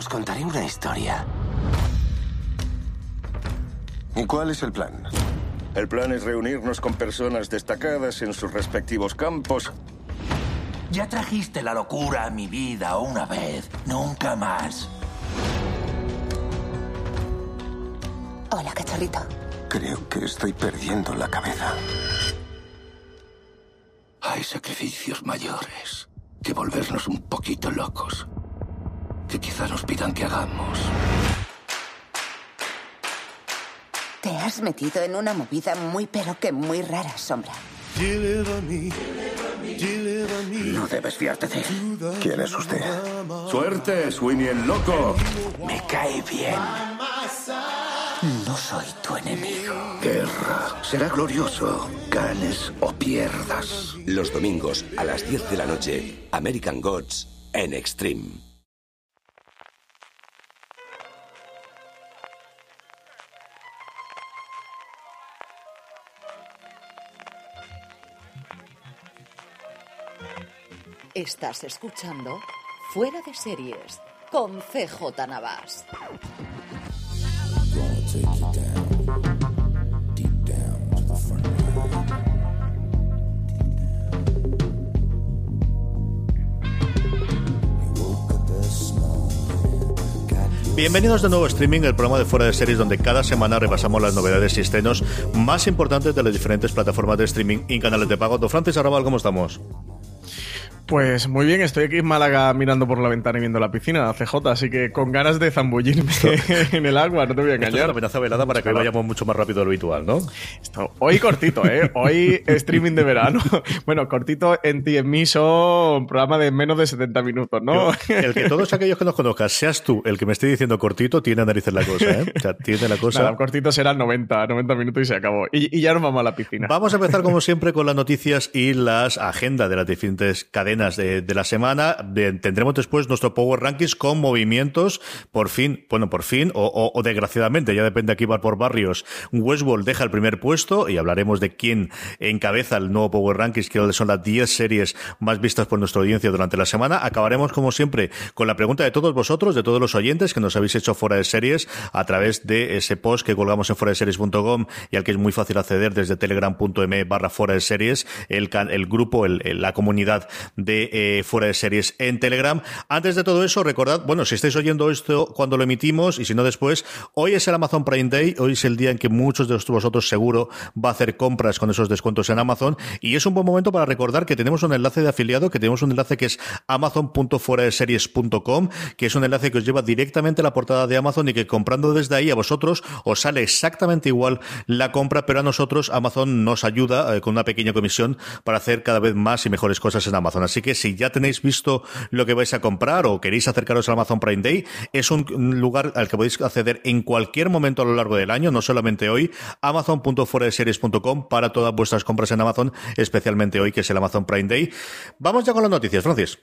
Os contaré una historia. ¿Y cuál es el plan? El plan es reunirnos con personas destacadas en sus respectivos campos. Ya trajiste la locura a mi vida una vez, nunca más. Hola, cachorrito. Creo que estoy perdiendo la cabeza. Hay sacrificios mayores que volvernos un poquito locos. Que quizá nos pidan que hagamos. Te has metido en una movida muy pero que muy rara, Sombra. No debes fiarte de él. ¿Quién es usted? ¡Suerte, Sweeney el loco! Me cae bien. No soy tu enemigo. Guerra. Será glorioso. Ganes o pierdas. Los domingos a las 10 de la noche, American Gods en Extreme. Estás escuchando Fuera de Series con CJ Navas. Bienvenidos de nuevo a Streaming, el programa de fuera de series donde cada semana repasamos las novedades y estrenos más importantes de las diferentes plataformas de streaming y canales de pago. Don Francis Arrabal, ¿cómo estamos? Pues muy bien, estoy aquí en Málaga mirando por la ventana y viendo la piscina, CJ, así que con ganas de zambullirme en el agua, no te voy a Esto es engañar. una amenaza velada para que vayamos mucho más rápido de lo habitual, ¿no? Esto- hoy cortito, ¿eh? Hoy streaming de verano. Bueno, cortito en ti en mí son programa de menos de 70 minutos, ¿no? Yo- el que todos aquellos que nos conozcas, seas tú el que me esté diciendo cortito, tiene narices la cosa, ¿eh? O sea, tiene la cosa. Nada, cortito será 90, 90 minutos y se acabó. Y, y ya nos vamos a la piscina. Vamos a empezar, como siempre, con las noticias y las agendas de las diferentes cadenas de, de la semana. De- tendremos después nuestro Power Rankings con movimientos. Por fin, bueno, por fin, o, o- o desgraciadamente, ya depende aquí va por barrios. Westworld deja el primer puesto y hablaremos de quién encabeza el nuevo Power Rankings, que son las 10 series más vistas por nuestra audiencia durante la semana. Acabaremos, como siempre, con la pregunta de todos vosotros, de todos los oyentes que nos habéis hecho fuera de series a través de ese post que colgamos en fuera de series.com y al que es muy fácil acceder desde telegram.me barra fuera de series, el, el grupo, el- la comunidad de eh, fuera de series en Telegram. Antes de todo eso, recordad, bueno, si estáis oyendo esto cuando lo emitimos y si no después, hoy es el Amazon Prime Day, hoy es el día en que muchos de vosotros seguro va a hacer compras con esos descuentos en Amazon y es un buen momento para recordar que tenemos un enlace de afiliado, que tenemos un enlace que es amazon.fueradeseries.com, que es un enlace que os lleva directamente a la portada de Amazon y que comprando desde ahí a vosotros os sale exactamente igual la compra, pero a nosotros Amazon nos ayuda eh, con una pequeña comisión para hacer cada vez más y mejores cosas en Amazon. Así que si ya tenéis visto lo que vais a comprar o queréis acercaros al Amazon Prime Day, es un lugar al que podéis acceder en cualquier momento a lo largo del año, no solamente hoy, amazon.fueradeseries.com para todas vuestras compras en Amazon, especialmente hoy que es el Amazon Prime Day. Vamos ya con las noticias, Francis.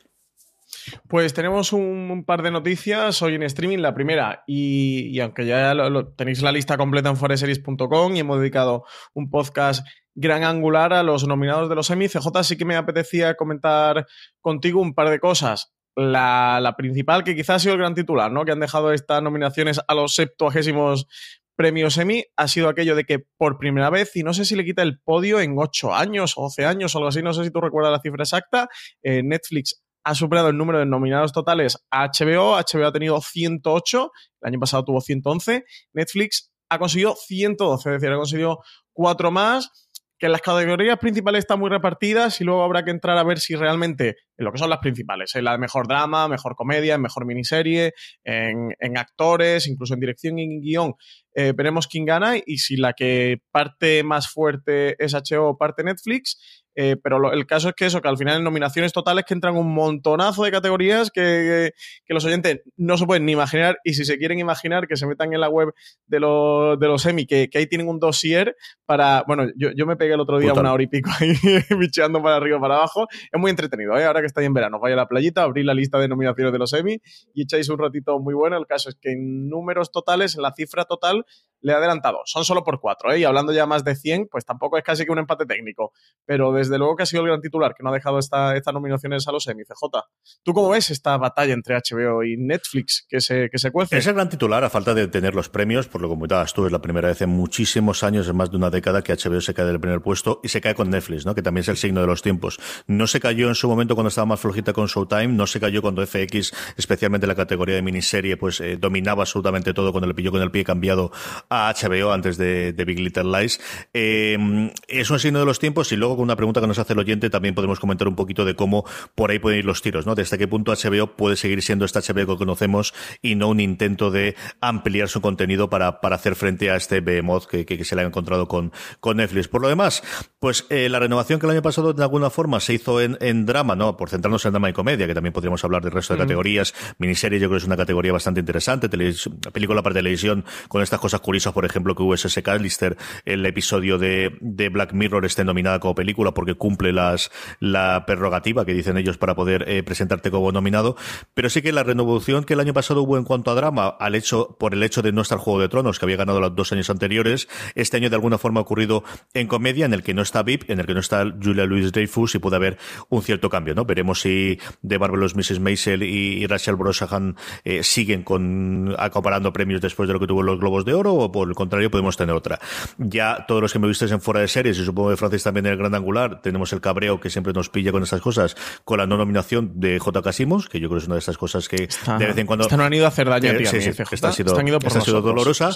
Pues tenemos un, par de noticias hoy en streaming. La primera, y, aunque ya tenéis la lista completa en foreseries.com y hemos dedicado un podcast gran angular a los nominados de los Emmy, CJ sí que me apetecía comentar contigo un par de cosas. La, principal, que quizás ha sido el gran titular, ¿no? Que han dejado estas nominaciones a los septuagésimos premios Emmy, ha sido aquello de que por primera vez, y no sé si le quita el podio en 8 años o 12 años o algo así, no sé si tú recuerdas la cifra exacta, eh, Netflix ha superado el número de nominados totales a HBO. HBO ha tenido 108, el año pasado tuvo 111. Netflix ha conseguido 112, es decir, ha conseguido cuatro más. Que las categorías principales están muy repartidas y luego habrá que entrar a ver si realmente, en lo que son las principales, en la de mejor drama, mejor comedia, en mejor miniserie, en, en actores, incluso en dirección y en guion, eh, veremos quién gana y si la que parte más fuerte es HBO o parte Netflix. Eh, pero lo- el caso es que eso, que al final en nominaciones totales que entran un montonazo de categorías que, que- que los oyentes no se pueden ni imaginar y si se quieren imaginar que se metan en la web de los, de los Emmy, que, que ahí tienen un dossier para, bueno, yo, yo me pegué el otro día una hora y pico ahí bicheando para arriba para abajo. Es muy entretenido, ¿eh? ahora que estáis en verano, vaya a la playita, abrir la lista de nominaciones de los Emmy y echáis un ratito muy bueno. El caso es que en números totales, en la cifra total, le he adelantado. Son solo por cuatro, ¿eh? Y hablando ya más de 100, pues tampoco es casi que un empate técnico. Pero desde luego que ha sido el gran titular, que no ha dejado esta, estas nominaciones a los Emmy, CJ. ¿Tú cómo ves esta batalla entre HBO y Netflix que se, que se cuece? Es el gran titular a falta de tener los premios, por lo que comentabas tú, es la primera vez en muchísimos años, en más de una década, que HBO se cae del primer puesto y se cae con Netflix, ¿no? Que también es el signo de los tiempos. No se cayó en su momento cuando estaba más flojita con Showtime, no se cayó cuando FX, especialmente la categoría de miniserie, pues eh, dominaba absolutamente todo cuando le pilló con el pie cambiado a HBO antes de, Big Little Lies. Eh, es un signo de los tiempos y luego con una pregunta que nos hace el oyente también podemos comentar un poquito de cómo por ahí pueden ir los tiros, ¿no? De hasta qué punto HBO puede seguir siendo esta HBO que conocemos y no un intento de ampliar su contenido para, para hacer frente a este behemoth que, que, se le ha encontrado con, con Netflix. Por lo demás, pues eh, la renovación que el año pasado de alguna forma se hizo en, en drama, ¿no? Por centrarnos en drama y comedia, que también podríamos hablar del resto de categorías. Miniserie yo creo que es una categoría bastante interesante. película para televisión con estas cosas curiosas, por ejemplo, que USS Callister, el episodio de, de Black Mirror esté nominada como película porque cumple las, la prerrogativa que dicen ellos para poder eh, presentarte como nominado. Pero sí que la renovación que el año pasado hubo en cuanto a drama, al hecho, por el hecho de no estar Juego de Tronos, que había ganado los dos años anteriores, este año de alguna forma ha ocurrido en comedia, en el que no está VIP, en el que no está Julia Louis Dreyfus y puede haber un cierto cambio, ¿no? Veremos si de Marvelous Mrs. Maisel y, Rachel Brosnahan eh, siguen con acaparando premios después de lo que tuvo los Globos de Oro o por el contrario podemos tener otra. Ya todos los que me visteis en fuera de series y supongo que Francis también en el Gran Angular tenemos el cabreo que siempre nos pilla con estas cosas con la no nominación de J. Casimos, que yo creo que es una de estas cosas que de vez en cuando están han ido a hacer daño a ti, sí, sí, esta ha sido, ha sido dolorosa.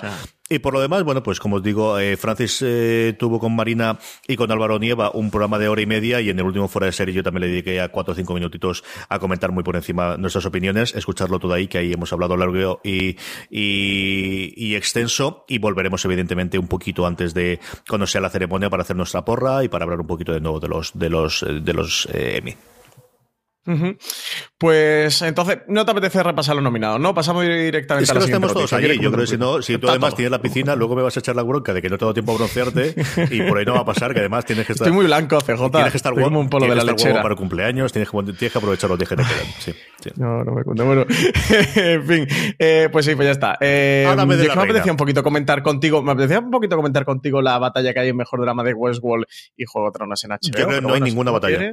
Y por lo demás, bueno, pues como os digo, eh, Francis eh, tuvo con Marina y con Álvaro Nieva un programa de hora y media y en el último fuera de serie yo también le dediqué a cuatro o cinco minutitos a comentar muy por encima nuestras opiniones, escucharlo todo ahí, que ahí hemos hablado largo y, y, extenso y volveremos evidentemente un poquito antes de cuando sea la ceremonia para hacer nuestra porra y para hablar un poquito de nuevo de los de los de los eh, Emmy. Pues entonces, no te apetece repasar los nominados, ¿no? Pasamos directamente es a la estamos todos ahí. Yo creo que si no, si tú además tienes la piscina, luego me vas a echar la bronca de que no tengo tiempo a broncearte y por ahí no va a pasar, que además tienes que estar. Estoy muy blanco, CJ. Tienes que estar guapo. un polo de la lechera. para cumpleaños, tienes que, tienes que aprovechar los días que te quedan. Sí, No, no me cuento. Bueno, en fin, eh, pues sí, pues ya está. Eh, yo me apetecía un poquito comentar contigo, me apetecía un poquito comentar contigo la batalla que hay en Mejor Drama de Westworld y Juego de Tronos en HBO. Yo creo que no hay ninguna batalla.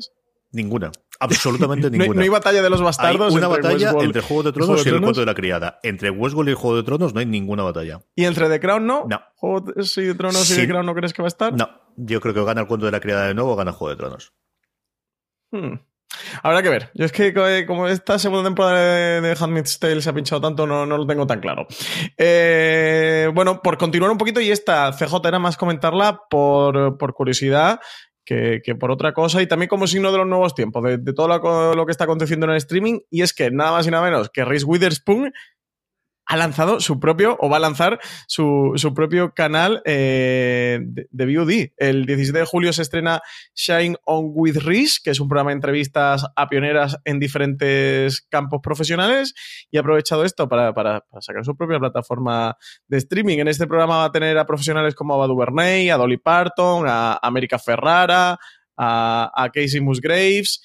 Ninguna. Absolutamente ninguna. no, hay, batalla de los bastardos. Hay una batalla entre Juego de Tronos y el cuento de la criada. Entre Westworld y el Juego de Tronos no hay ninguna batalla. ¿Y entre The Crown no? No. ¿Juego de Tronos y The Crown no crees que va a estar? No. Yo creo que gana el cuento de la criada de nuevo o gana Juego de Tronos. Hmm. Habrá que ver. Yo es que eh, como esta segunda temporada de Handmaid's Tale se ha pinchado tanto, no, no lo tengo tan claro. Eh, bueno, por continuar un poquito, y esta CJ era más comentarla por, por curiosidad que, por otra cosa y también como signo de los nuevos tiempos, de, todo lo, que está aconteciendo en el streaming. Y es que nada más y nada menos que Reese Witherspoon ha lanzado su propio, o va a lanzar su, propio canal eh, de, de, VOD. El 17 de julio se estrena Shine On With Riz, que es un programa de entrevistas a pioneras en diferentes campos profesionales, y ha aprovechado esto para, sacar su propia plataforma de streaming. En este programa va a tener a profesionales como a Badu Bernay, a Dolly Parton, a América Ferrara, a Casey Musgraves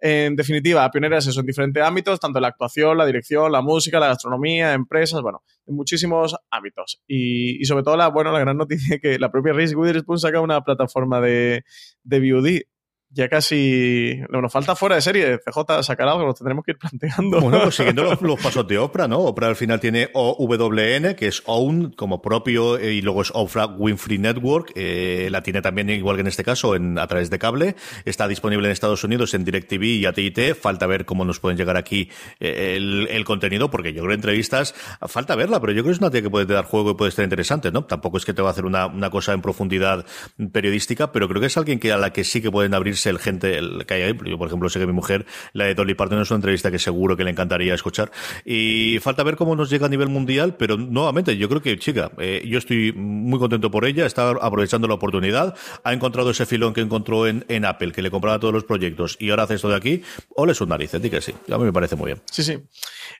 en definitiva, pioneras eso en diferentes ámbitos, tanto la actuación, la dirección, la música, la gastronomía, empresas, bueno, en muchísimos ámbitos. Y, sobre todo, la, bueno, la gran noticia que la propia Reese Witherspoon saca una plataforma de, de ya casi nos falta fuera de serie CJ sacar algo, lo tendremos que ir planteando. Bueno, pues siguiendo los, pasos de Oprah, ¿no? Oprah al final tiene OWN, que es OWN como propio, eh, y luego es Oprah Winfrey Network, eh, la tiene también igual que en este caso en, a través de cable, está disponible en Estados Unidos en DirecTV y AT&T, falta ver cómo nos pueden llegar aquí eh, el, contenido, porque yo creo entrevistas, falta verla, pero yo creo que es una tía que puede dar juego y puede estar interesante, ¿no? Tampoco es que te va a hacer una, una cosa en profundidad periodística, pero creo que es alguien que a la que sí que pueden abrir el gente el, que hay ahí. Yo, por ejemplo, sé que mi mujer, la de Dolly Parton, es una entrevista que seguro que le encantaría escuchar. Y falta ver cómo nos llega a nivel mundial, pero nuevamente, yo creo que, chica, eh, yo estoy muy contento por ella, está aprovechando la oportunidad, ha encontrado ese filón que encontró en, en Apple, que le compraba todos los proyectos, y ahora hace esto de aquí, ole sus narices, di que sí. A mí me parece muy bien. Sí, sí.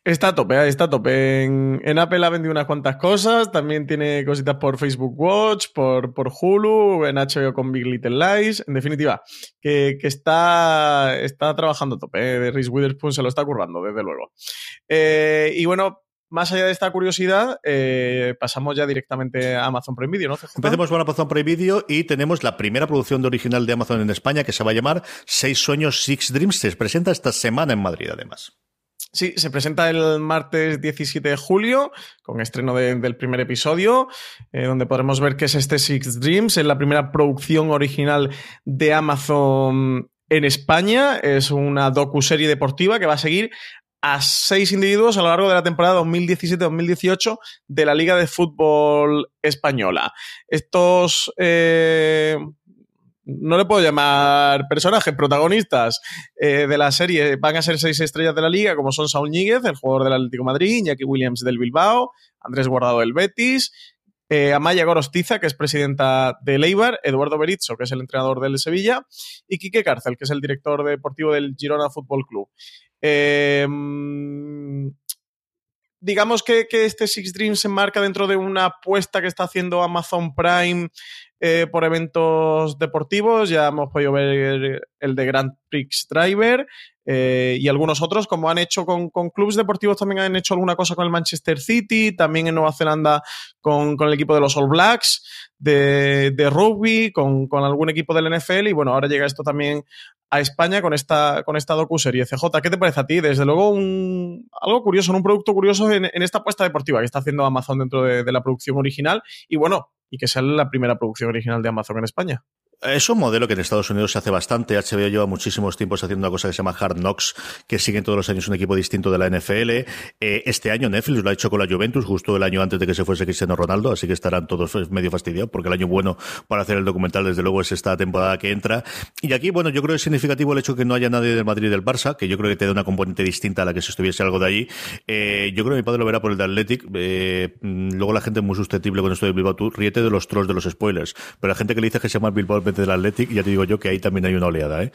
Está a tope, está a tope. En, Apple ha vendido unas cuantas cosas, también tiene cositas por Facebook Watch, por, por Hulu, en HBO con Big Little Lies. En definitiva, que, está, está trabajando a tope. Eh, Reese Witherspoon se lo está currando, desde luego. Eh, y bueno, más allá de esta curiosidad, eh, pasamos ya directamente a Amazon Prime Video. Empecemos con Amazon Prime Video y tenemos la primera producción de original de Amazon en España que se va a llamar Seis Sueños, Six Dreams. Se presenta esta semana en Madrid, además. Sí, se presenta el martes 17 de julio con estreno del primer episodio, eh, donde podremos ver qué es este Six Dreams. Es la primera producción original de Amazon en España. Es una docu-serie deportiva que va a seguir a seis individuos a lo largo de la temporada 2017-2018 de la Liga de Fútbol Española. Estos eh, no le puedo llamar personajes, protagonistas eh, de la serie van a ser seis estrellas de la liga, como son Saúl Ñíguez, el jugador del Atlético Madrid, Iñaki Williams del Bilbao, Andrés Guardado del Betis, eh, Amaya Gorostiza, que es presidenta de Eibar, Eduardo Berizzo, que es el entrenador del Sevilla, y Quique Cárcel, que es el director deportivo del Girona Fútbol Club. Em, digamos que, que, este Six Dreams se enmarca dentro de una apuesta que está haciendo Amazon Prime eh, por eventos deportivos. Ya hemos podido ver el de Grand Prix Driver eh, y algunos otros, como han hecho con, con, clubes deportivos, también han hecho alguna cosa con el Manchester City, también en Nueva Zelanda con, el equipo de los All Blacks de, rugby, con, algún equipo del NFL y bueno, ahora llega esto también a España con esta, con esta docu-serie. CJ, ¿qué te parece a ti? Desde luego, un, algo curioso, un producto curioso en, esta apuesta deportiva que está haciendo Amazon dentro de, de la producción original. Y bueno, y que sea la primera producción original de Amazon en España. Es un modelo que en Estados Unidos se hace bastante. HBO lleva muchísimos tiempos haciendo una cosa que se llama Hard Knocks, que sigue todos los años un equipo distinto de la NFL. Eh, este año Netflix lo ha hecho con la Juventus, justo el año antes de que se fuese Cristiano Ronaldo, así que estarán todos medio fastidiados, porque el año bueno para hacer el documental, desde luego, es esta temporada que entra. Y aquí, bueno, yo creo que es significativo el hecho que no haya nadie del Madrid y del Barça, que yo creo que te da una componente distinta a la que si estuviese algo de allí. Eh, yo creo que mi padre lo verá por el de Athletic. Eh, luego la gente es muy susceptible con esto de Bilbao. Tú de los trolls de los spoilers, pero la gente que le dice que se llama Bilbao del Athletic, ya digo yo que ahí también hay una oleada, ¿eh?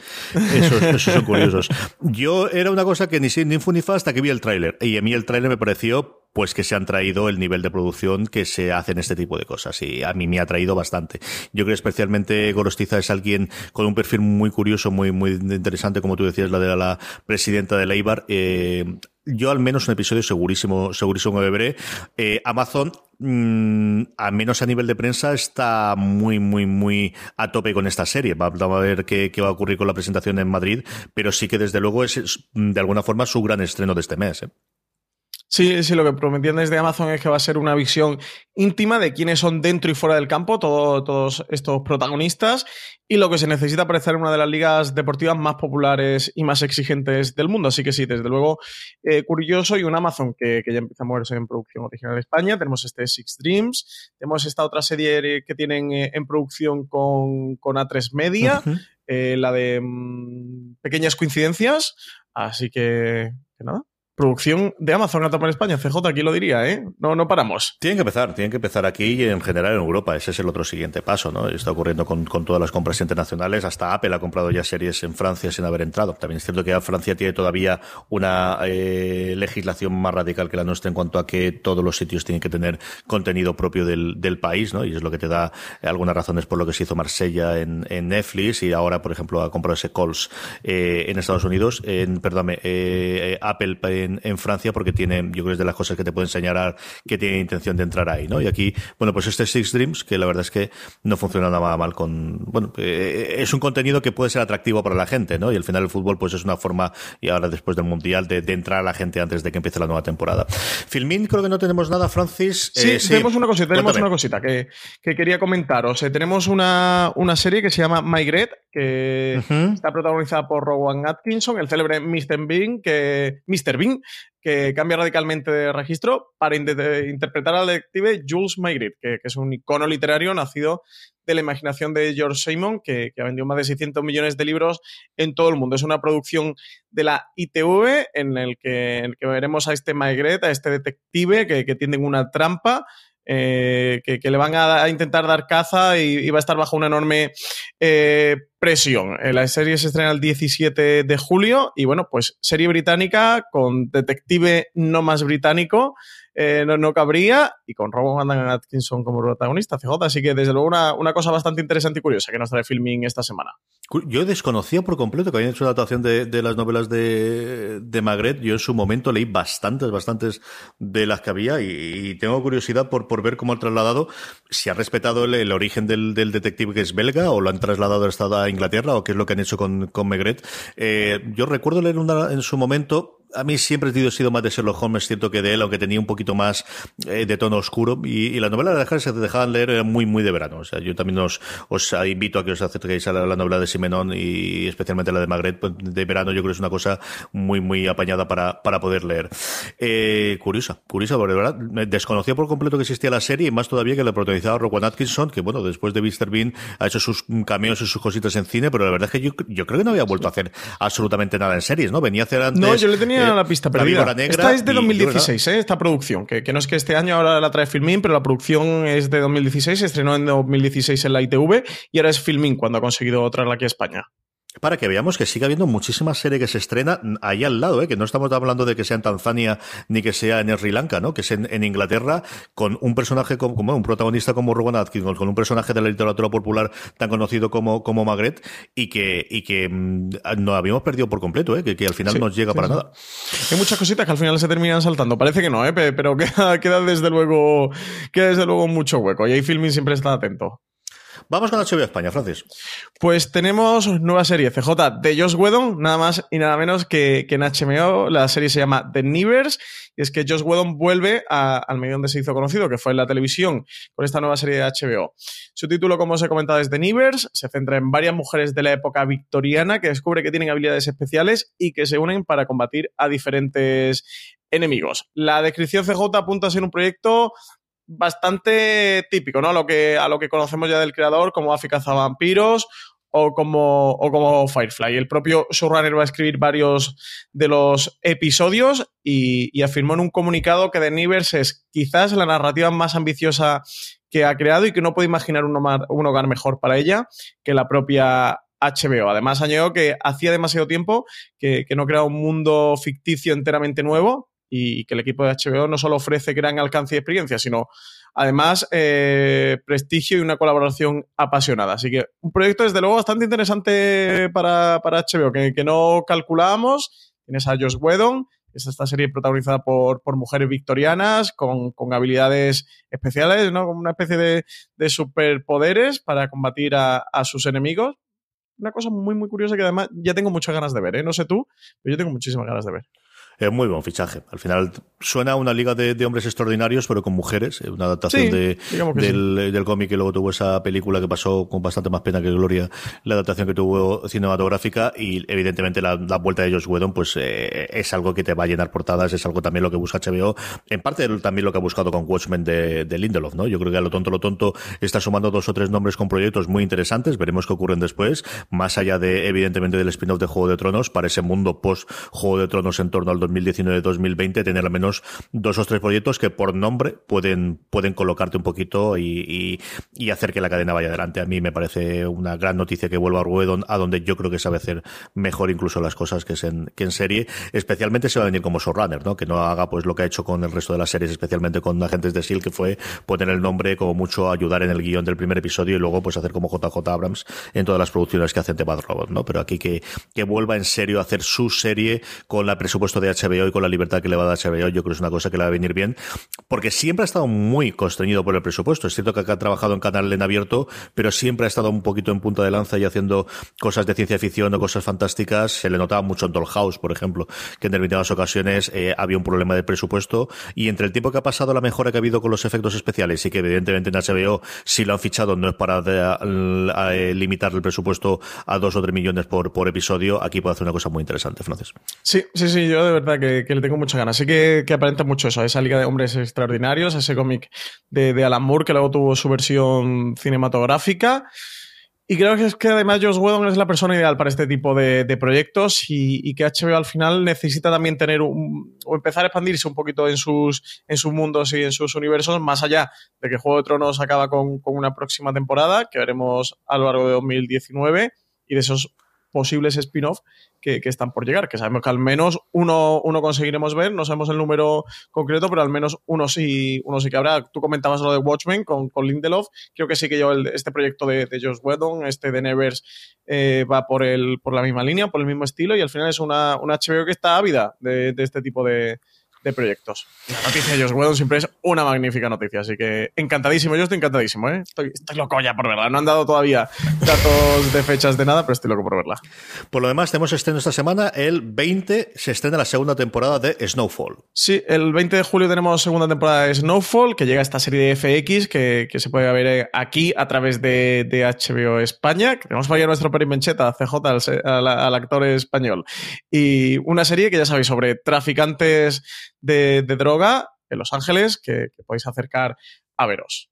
Esos, son curiosos. Yo era una cosa que ni, ni fue ni fa hasta que vi el tráiler. Y a mí el tráiler me pareció pues que se han traído el nivel de producción que se hace en este tipo de cosas. Y a mí me ha traído bastante. Yo creo especialmente Gorostiza es alguien con un perfil muy curioso, muy, muy interesante, como tú decías, la de la presidenta de Leibar. Eh, yo al menos un episodio segurísimo, segurísimo me veré. Eh, Amazon, mmm, al menos a nivel de prensa, está muy, muy, muy a tope con esta serie. Vamos a ver qué, va a ocurrir con la presentación en Madrid, pero sí que desde luego es, es de alguna forma su gran estreno de este mes. ¿eh? Sí, sí, lo que prometían desde Amazon es que va a ser una visión íntima de quiénes son dentro y fuera del campo, todo, todos estos protagonistas, y lo que se necesita para ser una de las ligas deportivas más populares y más exigentes del mundo. Así que sí, desde luego, eh, curioso y un Amazon que, que, ya empieza a moverse en producción original de España. Tenemos este Six Dreams, tenemos esta otra serie que tienen eh, en producción con, con A3 Media, uh -huh. eh, la de mmm, Pequeñas Coincidencias. Así que, que nada, Producción de Amazon a tapar España, CJ, aquí lo diría, ¿eh? No, no paramos. Tienen que empezar, tienen que empezar aquí y en general en Europa. Ese es el otro siguiente paso, ¿no? Está ocurriendo con, con todas las compras internacionales. Hasta Apple ha comprado ya series en Francia sin haber entrado. También es cierto que Francia tiene todavía una eh, legislación más radical que la nuestra en cuanto a que todos los sitios tienen que tener contenido propio del, del país, ¿no? Y es lo que te da algunas razones por lo que se hizo Marsella en, en Netflix y ahora, por ejemplo, ha comprado ese Calls eh, en Estados Unidos, en, perdóname, eh, Apple en, en, Francia porque tiene, yo creo que es de las cosas que te pueden enseñar que tiene intención de entrar ahí, ¿no? Y aquí, bueno, pues este Six Dreams, que la verdad es que no funciona nada mal con, bueno, eh, es un contenido que puede ser atractivo para la gente, ¿no? Y al final el fútbol pues es una forma, y ahora después del Mundial, de, de entrar a la gente antes de que empiece la nueva temporada. Filmin, creo que no tenemos nada, Francis. Sí, eh, sí. tenemos una cosita, tenemos Cuéntame. una cosita que, que quería comentaros. Eh, tenemos una, una serie que se llama Migret, que uh -huh. está protagonizada por Rowan Atkinson, el célebre Mr. Bean, que, Mr. Bean, que cambia radicalmente de registro para interpretar al detective Jules Maigret, que, es un icono literario nacido de la imaginación de George Simon, que, ha vendido más de 600 millones de libros en todo el mundo. Es una producción de la ITV en el que, en el que veremos a este Maigret, a este detective que, que tiene una trampa eh, que, le van a, intentar dar caza y, y, va a estar bajo una enorme eh, Presión. Eh, la serie se estrena el 17 de julio y bueno, pues serie británica con detective no más británico eh, no, cabría, y con Robert Van Atkinson como protagonista, CJ. Así que, desde luego, una, cosa bastante interesante y curiosa que nos trae Filming esta semana. Yo desconocía por completo que habían hecho una adaptación de, las novelas de, de, Magret. Yo en su momento leí bastantes, bastantes de las que había y, tengo curiosidad por, por ver cómo han trasladado, si ha respetado el, origen del, detective que es belga o lo han trasladado a Inglaterra o qué es lo que han hecho con, con Magret. Eh, yo recuerdo leer una, en su momento a mí siempre he sido más de Sherlock Holmes, cierto que de él, aunque tenía un poquito más eh, de tono oscuro. Y, la novela de se te dejaban leer era muy, muy de verano. O sea, yo también os, os invito a que os acerquéis a la, novela de Simenón y especialmente la de Magret pues, de verano. Yo creo que es una cosa muy, muy apañada para, para poder leer. Eh, curiosa, curiosa, porque de verdad desconocía por completo que existía la serie y más todavía que la protagonizaba Rowan Atkinson, que bueno, después de Mr. Bean ha hecho sus cameos y sus cositas en cine, pero la verdad es que yo, yo creo que no había vuelto a hacer absolutamente nada en series, ¿no? Venía a hacer antes. No, yo le tenía la pista perdida. esta es de 2016, ¿eh? esta producción, que, no es que este año ahora la trae Filmin, pero la producción es de 2016, se estrenó en 2016 en la ITV y ahora es Filmin cuando ha conseguido traerla aquí a España. Para que veamos que sigue habiendo muchísimas series que se estrena ahí al lado, ¿eh? que no estamos hablando de que sea en Tanzania ni que sea en Sri Lanka, ¿no? que es en, Inglaterra, con un personaje como, un protagonista como Rowan Atkinson, con un personaje de la literatura popular tan conocido como, como Magret, y que, y que mm, no habíamos perdido por completo, ¿eh? que, al final no llega para nada. Hay muchas cositas que al final se terminan saltando. Parece que no, ¿eh? pero queda, queda desde luego queda desde luego mucho hueco. Y ahí Filming siempre está atento. Vamos con HBO España, Francis. Pues tenemos nueva serie, CJ, de Josh Whedon, nada más y nada menos que, en HBO. La serie se llama The Neighbors, y es que Josh Whedon vuelve al medio donde se hizo conocido, que fue en la televisión, con esta nueva serie de HBO. Su título, como os he comentado, es The Neighbors, se centra en varias mujeres de la época victoriana que descubre que tienen habilidades especiales y que se unen para combatir a diferentes enemigos. La descripción CJ apunta a ser un proyecto bastante típico, ¿no? A lo que, a lo que conocemos ya del creador, como Buffy vampiros o como, o como Firefly. El propio showrunner va a escribir varios de los episodios y, afirmó en un comunicado que The Nivers es quizás la narrativa más ambiciosa que ha creado y que no puede imaginar un, un hogar mejor para ella que la propia HBO. Además, añadió que hacía demasiado tiempo que, que no creaba un mundo ficticio enteramente nuevo, y que el equipo de HBO no solo ofrece gran alcance y experiencia, sino además eh, prestigio y una colaboración apasionada. Así que un proyecto desde luego bastante interesante para, HBO, que, no calculábamos. Tienes a Josh Whedon, es esta serie protagonizada por, mujeres victorianas con, habilidades especiales, ¿no? Como una especie de, superpoderes para combatir a, a, sus enemigos. Una cosa muy, muy curiosa que además ya tengo muchas ganas de ver, ¿eh? No sé tú, pero yo tengo muchísimas ganas de ver. Es muy buen fichaje. Al final suena a una liga de, hombres extraordinarios, pero con mujeres. Una adaptación de, del, cómic y luego tuvo esa película que pasó con bastante más pena que gloria, la adaptación que tuvo cinematográfica y evidentemente la, vuelta de Josh Whedon pues eh, es algo que te va a llenar portadas, es algo también lo que busca HBO. En parte también lo que ha buscado con Watchmen de, de Lindelof, ¿no? Yo creo que a lo tonto, lo tonto está sumando dos o tres nombres con proyectos muy interesantes. Veremos qué ocurren después. Más allá de, evidentemente, del spin-off de Juego de Tronos, para ese mundo post Juego de Tronos en torno al 2019-2020 tener al menos dos o tres proyectos que por nombre pueden, pueden colocarte un poquito y, y, hacer que la cadena vaya adelante. A mí me parece una gran noticia que vuelva a Ruedon, a donde yo creo que sabe hacer mejor incluso las cosas que, es en, que en serie. Especialmente se va a venir como showrunner, ¿no? Que no haga pues lo que ha hecho con el resto de las series, especialmente con Agentes de S.H.I.E.L.D., que fue poner el nombre como mucho ayudar en el guion del primer episodio y luego pues hacer como JJ Abrams en todas las producciones que hacen de Bad Robot, ¿no? Pero aquí que, que vuelva en serio a hacer su serie con el presupuesto de HBO y con la libertad que le va a dar HBO, yo creo que es una cosa que le va a venir bien, porque siempre ha estado muy constreñido por el presupuesto. Es cierto que ha trabajado en canal en abierto, pero siempre ha estado un poquito en punta de lanza y haciendo cosas de ciencia ficción o cosas fantásticas. Se le notaba mucho en Dollhouse, por ejemplo, que en determinadas ocasiones eh, había un problema de presupuesto y entre el tiempo que ha pasado, la mejora que ha habido con los efectos especiales y que evidentemente en HBO si lo han fichado no es para eh, limitar el presupuesto a dos o tres millones por, por episodio, aquí puede hacer una cosa muy interesante, Francis. Sí, sí, sí, yo de verdad que, le tengo mucha ganas. Sé que, aparenta mucho eso, esa Liga de Hombres Extraordinarios, ese cómic de, Alan Moore que luego tuvo su versión cinematográfica. Y creo que es que además Josh Whedon es la persona ideal para este tipo de, proyectos y, que HBO al final necesita también tener un, o empezar a expandirse un poquito en sus, en sus mundos y en sus universos, más allá de que Juego de Tronos acaba con, con una próxima temporada que veremos a lo largo de 2019 y de esos posibles spin-off que, están por llegar, que sabemos que al menos uno, uno conseguiremos ver, no sabemos el número concreto, pero al menos uno sí, uno sí que habrá. Tú comentabas lo de Watchmen con, con Lindelof, creo que sí que yo este proyecto de, de Josh Whedon, este de Nevers, eh, va por, el, por la misma línea, por el mismo estilo, y al final es una, una HBO que está ávida de este tipo de, de proyectos. La noticia de Josh Whedon siempre es una magnífica noticia, así que encantadísimo, yo estoy encantadísimo, ¿eh? estoy, loco ya por verla. No han dado todavía datos de fechas de nada, pero estoy loco por verla. Por lo demás, tenemos estreno esta semana, el 20 se estrena la segunda temporada de Snowfall. Sí, el 20 de julio tenemos segunda temporada de Snowfall, que llega a esta serie de FX, que, se puede ver eh, aquí a través de, HBO España, que tenemos para nuestro perimencheta, CJ, al actor español. Y una serie que ya sabéis sobre traficantes de, droga en Los Ángeles que, que podéis acercar a veros.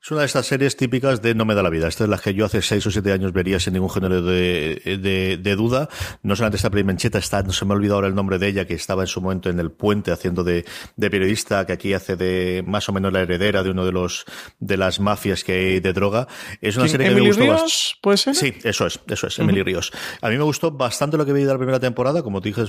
Es una de estas series típicas de No me da la vida. Esta es la que yo hace seis o siete años vería sin ningún género de, duda. No solamente esta primencheta, está, no se me ha olvidado ahora el nombre de ella, que estaba en su momento en el puente haciendo de, periodista, que aquí hace de más o menos la heredera de uno de los de las mafias que hay de droga. Es una serie que me gustó Ríos, ¿Puede ser? Sí, eso es, eso es, Emily Ríos. A mí me gustó bastante lo que vi de la primera temporada, como te dije,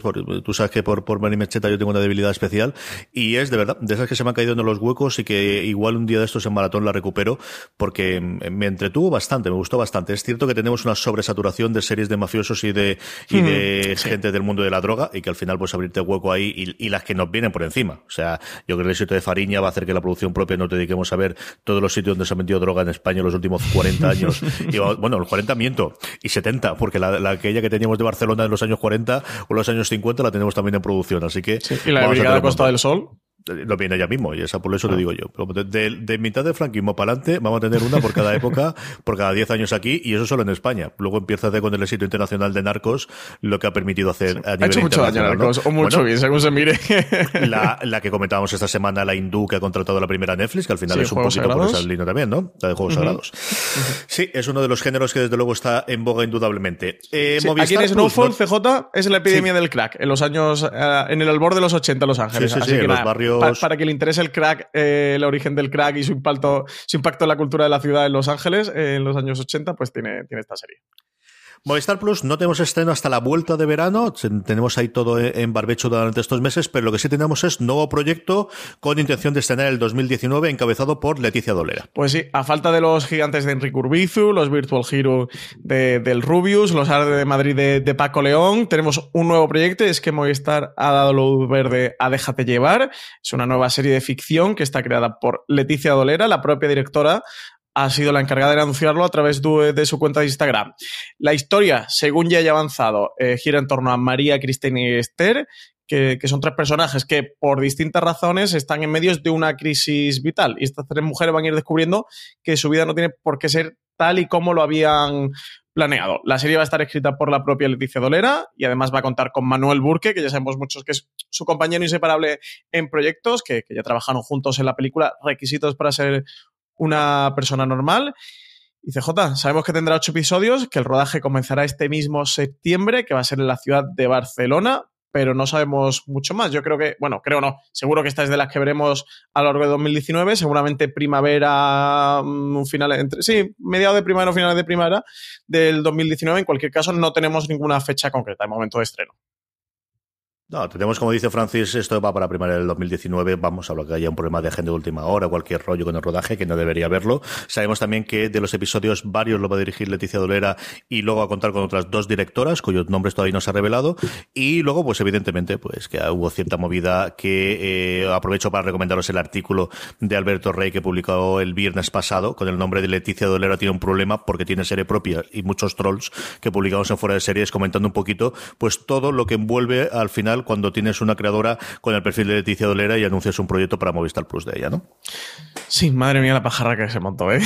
tú sabes que por, por Mecheta yo tengo una debilidad especial, y es de verdad, de esas que se me han caído en los huecos y que igual un día de estos en maratón la recupero pero porque me entretuvo bastante, me gustó bastante. Es cierto que tenemos una sobresaturación de series de mafiosos y de, y de gente del mundo de la droga y que al final pues abrirte hueco ahí y, las que nos vienen por encima. O sea, yo creo que el sitio de Fariña va a hacer que la producción propia nos dediquemos a ver todos los sitios donde se ha metido droga en España en los últimos 40 años. y, bueno, los 40 miento, y 70, porque la, la, aquella que teníamos de Barcelona en los años 40 o los años 50 la tenemos también en producción. Así que. y la Brigada Costa del Sol lo viene ya mismo, y esa por eso te ah. digo yo. De, de, mitad de franquismo para adelante, vamos a tener una por cada época, por cada 10 años aquí, y eso solo en España. Luego empieza con el éxito internacional de Narcos, lo que ha permitido hacer a nivel Ha hecho mucho daño Narcos, o mucho bien, según se mire. La, la, que comentábamos esta semana, la hindú que ha contratado la primera Netflix, que al final es un poquito por esa línea también, ¿no? La de Juegos Sagrados. Sí, es uno de los géneros que desde luego está en boga indudablemente. Eh, aquí en Snowfall, CJ, es la epidemia del crack, en los años, eh, en el albor de los 80 Los Ángeles. Así que en los barrios para, que le interese el crack, eh, el origen del crack y su impacto, su impacto en la cultura de la ciudad en Los Ángeles eh, en los años 80, pues tiene, tiene esta serie. Movistar Plus no tenemos estreno hasta la vuelta de verano, tenemos ahí todo en barbecho durante estos meses, pero lo que sí tenemos es nuevo proyecto con intención de estrenar el 2019 encabezado por Leticia Dolera. Pues sí, a falta de los gigantes de Enrique Urbizu, los Virtual Hero de, del Rubius, los Arde de Madrid de, Paco León, tenemos un nuevo proyecto, es que Movistar ha dado luz verde a Déjate llevar, es una nueva serie de ficción que está creada por Leticia Dolera, la propia directora, ha sido la encargada de anunciarlo a través de, su cuenta de Instagram. La historia, según ya haya avanzado, eh, gira en torno a María, Cristina y Esther, que, son tres personajes que por distintas razones están en medio de una crisis vital. Y estas tres mujeres van a ir descubriendo que su vida no tiene por qué ser tal y como lo habían planeado. La serie va a estar escrita por la propia Leticia Dolera y además va a contar con Manuel Burke, que ya sabemos muchos que es su compañero inseparable en proyectos, que, que ya trabajaron juntos en la película Requisitos para ser una persona normal. Y CJ, sabemos que tendrá ocho episodios, que el rodaje comenzará este mismo septiembre, que va a ser en la ciudad de Barcelona, pero no sabemos mucho más. Yo creo que, bueno, creo no, seguro que esta es de las que veremos a lo largo de 2019, seguramente primavera, mm, un final entre, sí, mediados de primavera o finales de primavera del 2019. En cualquier caso, no tenemos ninguna fecha concreta de momento de estreno. No, tenemos, como dice Francis, esto va para primavera del 2019. Vamos a hablar que haya un problema de agenda de última hora, cualquier rollo con el rodaje, que no debería haberlo. Sabemos también que de los episodios, varios lo va a dirigir Leticia Dolera y luego a contar con otras dos directoras, cuyos nombres todavía no se ha revelado. Y luego, pues evidentemente, pues que hubo cierta movida que eh, aprovecho para recomendaros el artículo de Alberto Rey que publicó el viernes pasado con el nombre de Leticia Dolera tiene un problema porque tiene serie propia y muchos trolls que publicamos en fuera de series comentando un poquito, pues todo lo que envuelve al final cuando tienes una creadora con el perfil de Leticia Dolera y anuncias un proyecto para Movistar Plus de ella, ¿no? Sí, madre mía la pajarra que se montó, ¿eh?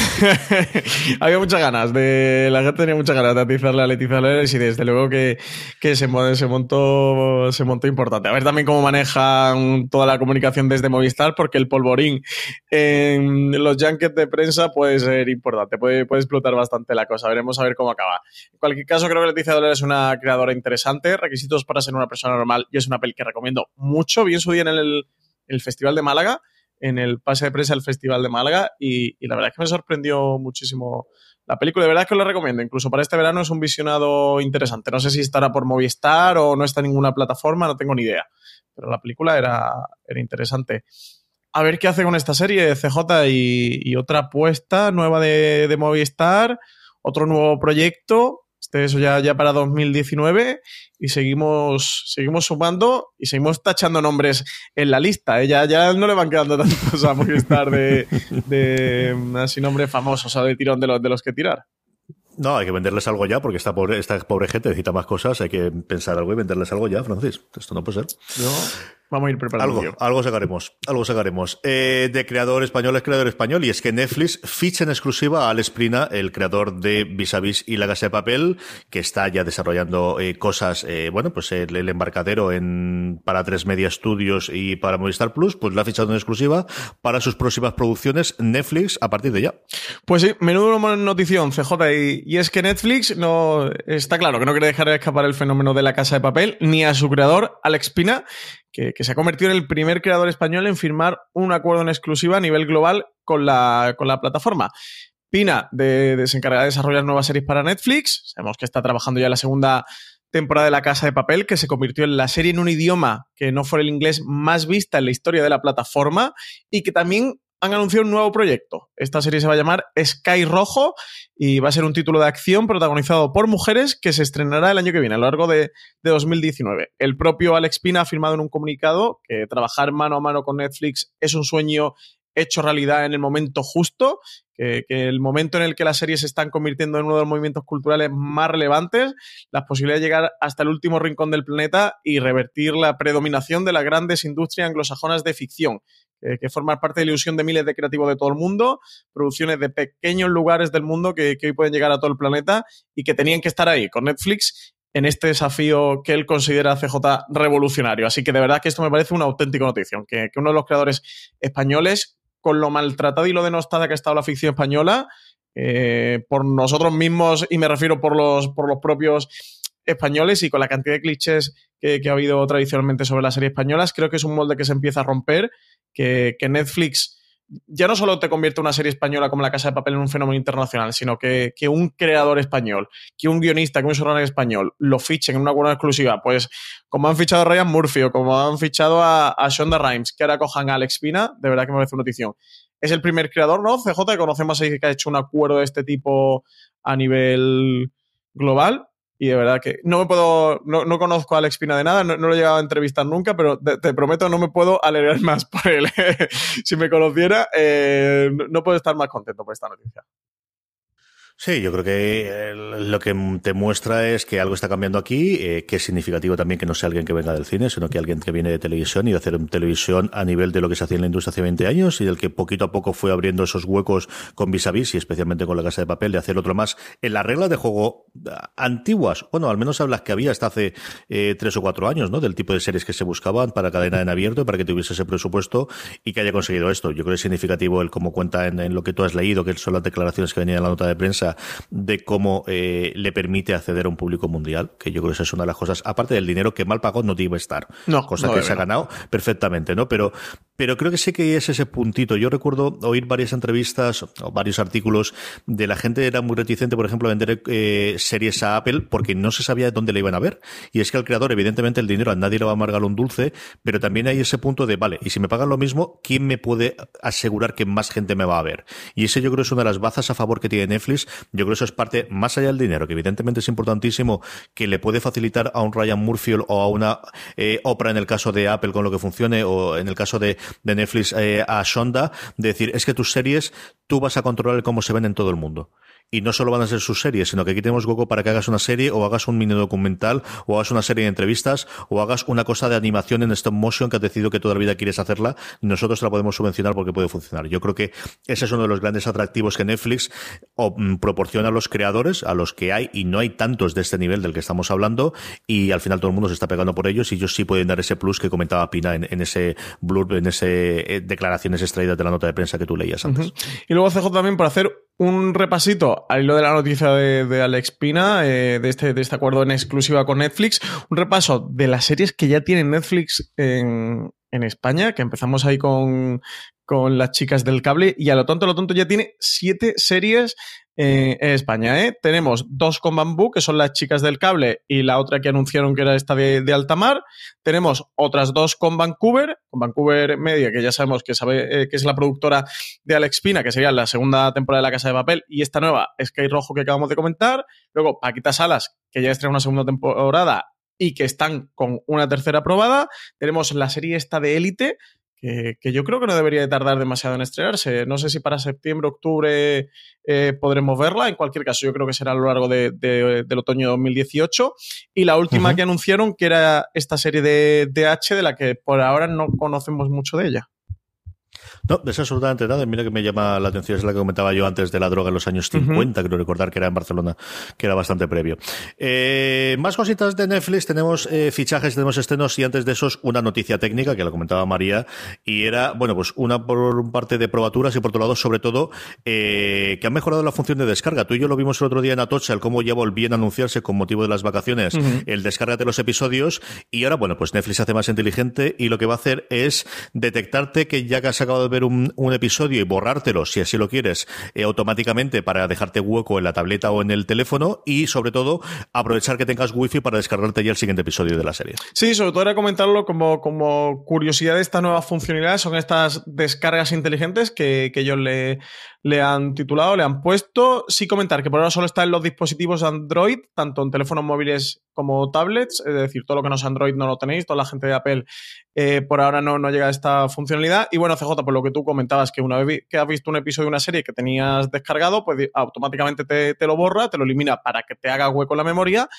Había muchas ganas de. La gente tenía muchas ganas de atizarle a Leticia Dolera y desde luego que, que se, se, montó, se montó importante. A ver también cómo manejan toda la comunicación desde Movistar, porque el polvorín en los junkets de prensa puede ser importante, puede, puede explotar bastante la cosa. Veremos a ver cómo acaba. En cualquier caso, creo que Leticia Dolera es una creadora interesante. Requisitos para ser una persona normal y es una peli que recomiendo mucho. Vi en su día en el, Festival de Málaga, en el pase de prensa del Festival de Málaga, y, la verdad es que me sorprendió muchísimo La película de verdad es que os la recomiendo. Incluso para este verano es un visionado interesante. No sé si estará por Movistar o no está en ninguna plataforma, no tengo ni idea. Pero la película era, interesante. A ver qué hace con esta serie CJ y, otra apuesta nueva de Movistar, otro nuevo proyecto este, eso ya, ya para 2019 y seguimos, seguimos sumando y seguimos tachando nombres en la lista. ¿eh? Ya, no le van quedando tantos a Movistar de, de así nombres famosos, o de tirón de los, de los que tirar. No, hay que venderles algo ya, porque esta pobre, esta pobre gente necesita más cosas, hay que pensar algo y venderles algo ya, Francis. Esto no puede ser. Vamos a ir preparando. Algo, algo sacaremos, algo sacaremos. Eh, de creador español es creador español, y es que Netflix ficha en exclusiva a Alex Prina, el creador de Vis a Vis y La Casa de Papel, que está ya desarrollando eh, cosas, eh, bueno, pues el, embarcadero en, para tres media estudios y para Movistar Plus, pues la ha fichado en exclusiva para sus próximas producciones Netflix a partir de ya. Pues sí, menudo notición, CJ, y, y es que Netflix no, está claro que no quiere dejar de escapar el fenómeno de La Casa de Papel, ni a su creador, Alex Pina, que, se ha convertido en el primer creador español en firmar un acuerdo en exclusiva a nivel global con la, con la plataforma. Pina de, se encarga de desarrollar nuevas series para Netflix. Sabemos que está trabajando ya la segunda temporada de La Casa de Papel, que se convirtió en la serie en un idioma que no fuera el inglés más vista en la historia de la plataforma y que también han anunciado un nuevo proyecto. Esta serie se va a llamar Sky Rojo y va a ser un título de acción protagonizado por mujeres que se estrenará el año que viene, a lo largo de, 2019. El propio Alex Pina ha afirmado en un comunicado que trabajar mano a mano con Netflix es un sueño hecho realidad en el momento justo, que, que, el momento en el que las series se están convirtiendo en uno de los movimientos culturales más relevantes, las posibilidades de llegar hasta el último rincón del planeta y revertir la predominación de las grandes industrias anglosajonas de ficción eh, que forman parte de la ilusión de miles de creativos de todo el mundo, producciones de pequeños lugares del mundo que, hoy pueden llegar a todo el planeta y que tenían que estar ahí con Netflix en este desafío que él considera CJ revolucionario. Así que de verdad que esto me parece una auténtica noticia, que, uno de los creadores españoles, con lo maltratado y lo denostada que ha estado la ficción española, eh, por nosotros mismos, y me refiero por los, por los propios españoles y con la cantidad de clichés que, que, ha habido tradicionalmente sobre las series españolas, creo que es un molde que se empieza a romper que, Netflix ya no solo te convierte una serie española como La Casa de Papel en un fenómeno internacional, sino que, un creador español, que un guionista, que un showrunner español lo fichen en una buena exclusiva, pues como han fichado a Ryan Murphy o como han fichado a, a Shonda Rhimes, que ahora cojan a Alex Pina, de verdad que me parece una notición. Es el primer creador, ¿no? CJ, que conocemos ahí que ha hecho un acuerdo de este tipo a nivel global y de verdad que no me puedo, no, no conozco a Alex Pina de nada, no, lo he llegado a entrevistar nunca, pero te, prometo no me puedo alegrar más por él. si me conociera, eh, no puedo estar más contento por esta noticia. Sí, yo creo que eh, lo que te muestra es que algo está cambiando aquí, eh, que es significativo también que no sea alguien que venga del cine, sino que alguien que viene de televisión y de hacer televisión a nivel de lo que se hacía en la industria hace 20 años y del que poquito a poco fue abriendo esos huecos con vis a vis y especialmente con la casa de papel de hacer otro más en las reglas de juego ah, antiguas, bueno, al menos las que había hasta hace eh, tres o cuatro años, ¿no? Del tipo de series que se buscaban para cadena en abierto, para que tuviese ese presupuesto y que haya conseguido esto. Yo creo que es significativo el cómo cuenta en, en lo que tú has leído, que son las declaraciones que venían en la nota de prensa de cómo eh, le permite acceder a un público mundial, que yo creo que esa es una de las cosas, aparte del dinero que mal pagado no debe estar, no, cosa que se ha ganado perfectamente, ¿no? Pero, pero creo que sí que es ese puntito. Yo recuerdo oír varias entrevistas o varios artículos de la gente era muy reticente, por ejemplo, a vender eh, series a Apple porque no se sabía dónde le iban a ver. Y es que al creador, evidentemente, el dinero a nadie le va a amargar un dulce, pero también hay ese punto de, vale, y si me pagan lo mismo, ¿quién me puede asegurar que más gente me va a ver? Y ese yo creo es una de las bazas a favor que tiene Netflix. Yo creo que eso es parte, más allá del dinero, que evidentemente es importantísimo, que le puede facilitar a un Ryan Murphy o a una eh, Oprah en el caso de Apple con lo que funcione, o en el caso de, Netflix eh, a Shonda, de decir, es que tus series tú vas a controlar cómo se ven en todo el mundo y no solo van a ser sus series, sino que aquí tenemos hueco para que hagas una serie o hagas un mini documental o hagas una serie de entrevistas o hagas una cosa de animación en stop motion que has decidido que toda la vida quieres hacerla nosotros la podemos subvencionar porque puede funcionar. Yo creo que ese es uno de los grandes atractivos que Netflix mm, proporciona a los creadores, a los que hay y no hay tantos de este nivel del que estamos hablando y al final todo el mundo se está pegando por ellos y ellos sí pueden dar ese plus que comentaba Pina en, ese blurb, en ese eh, declaraciones extraídas de la nota de prensa que tú leías antes. Y luego CJ también por hacer un repasito al hilo de la noticia de, Alex Pina, eh, este, de este acuerdo en exclusiva con Netflix, un repaso de las series que ya tiene Netflix en, España, que empezamos ahí con, con las chicas del cable y a lo tonto, lo tonto ya tiene siete series en España. ¿eh? Tenemos dos con bambú, que son las chicas del cable, y la otra que anunciaron que era esta de, de Altamar. Tenemos otras dos con Vancouver, con Vancouver Media, que ya sabemos que, sabe, eh, que es la productora de Alex Pina, que sería la segunda temporada de La Casa de Papel, y esta nueva, Sky Rojo, que acabamos de comentar. Luego, Paquita Salas, que ya estrena una segunda temporada y que están con una tercera aprobada. Tenemos la serie esta de Élite, que, yo creo que no debería de tardar demasiado en estrenarse. No sé si para septiembre, octubre eh, podremos verla. En cualquier caso, yo creo que será a lo largo de, del otoño de 2018. Y la última que anunciaron, que era esta serie de, de H, de la que por ahora no conocemos mucho de ella. No, es absolutamente nada. Mira que me llama la atención, es la que comentaba yo antes de la droga en los años 50, creo recordar que era en Barcelona, que era bastante previo. Eh, más cositas de Netflix, tenemos eh, fichajes, tenemos estrenos y antes de esos una noticia técnica que lo comentaba María y era, bueno, pues una por parte de probaturas y por otro lado, sobre todo, eh, que han mejorado la función de descarga. Tú y yo lo vimos el otro día en Atocha, el cómo ya volvían a anunciarse con motivo de las vacaciones el descarga de los episodios y ahora, bueno, pues Netflix hace más inteligente y lo que va a hacer es detectarte que ya que has de ver un, episodio y borrártelo, si así lo quieres, eh, automáticamente para dejarte hueco en la tableta o en el teléfono y, sobre todo, aprovechar que tengas wifi para descargarte ya el siguiente episodio de la serie. Sí, sobre todo era comentarlo como, como curiosidad de esta nueva funcionalidad, son estas descargas inteligentes que, que ellos le, le han titulado, le han puesto. Sí comentar que por ahora solo está en los dispositivos Android, tanto en teléfonos móviles como tablets, es decir, todo lo que no es Android no lo tenéis, toda la gente de Apple eh, por ahora no, no llega a esta funcionalidad. Y bueno, CJ, por lo que tú comentabas, que una vez que has visto un episodio de una serie que tenías descargado, pues automáticamente te, te lo borra, te lo elimina para que te haga hueco la memoria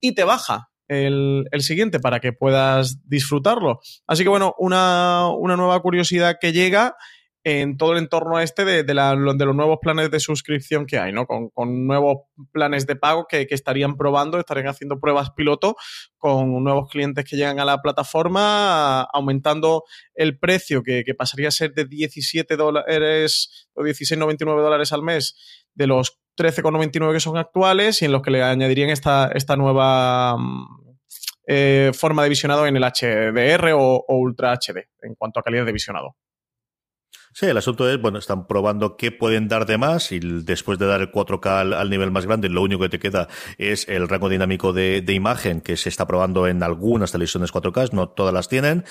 y te baja el, el, siguiente para que puedas disfrutarlo. Así que bueno, una, una nueva curiosidad que llega en todo el entorno este de, de, los nuevos planes de suscripción que hay, ¿no? Con, con nuevos planes de pago que, que, estarían probando, estarían haciendo pruebas piloto con nuevos clientes que llegan a la plataforma, aumentando el precio que, que pasaría a ser de 17 dólares o 16,99 dólares al mes de los 13,99 que son actuales y en los que le añadirían esta, esta nueva eh, forma de visionado en el HDR o Ultra HD en cuanto a calidad de visionado. Sí, el asunto es, bueno, están probando qué pueden dar de más y después de dar el 4K al, nivel más grande, lo único que te queda es el rango dinámico de, de imagen que se está probando en algunas televisiones 4K, no todas las tienen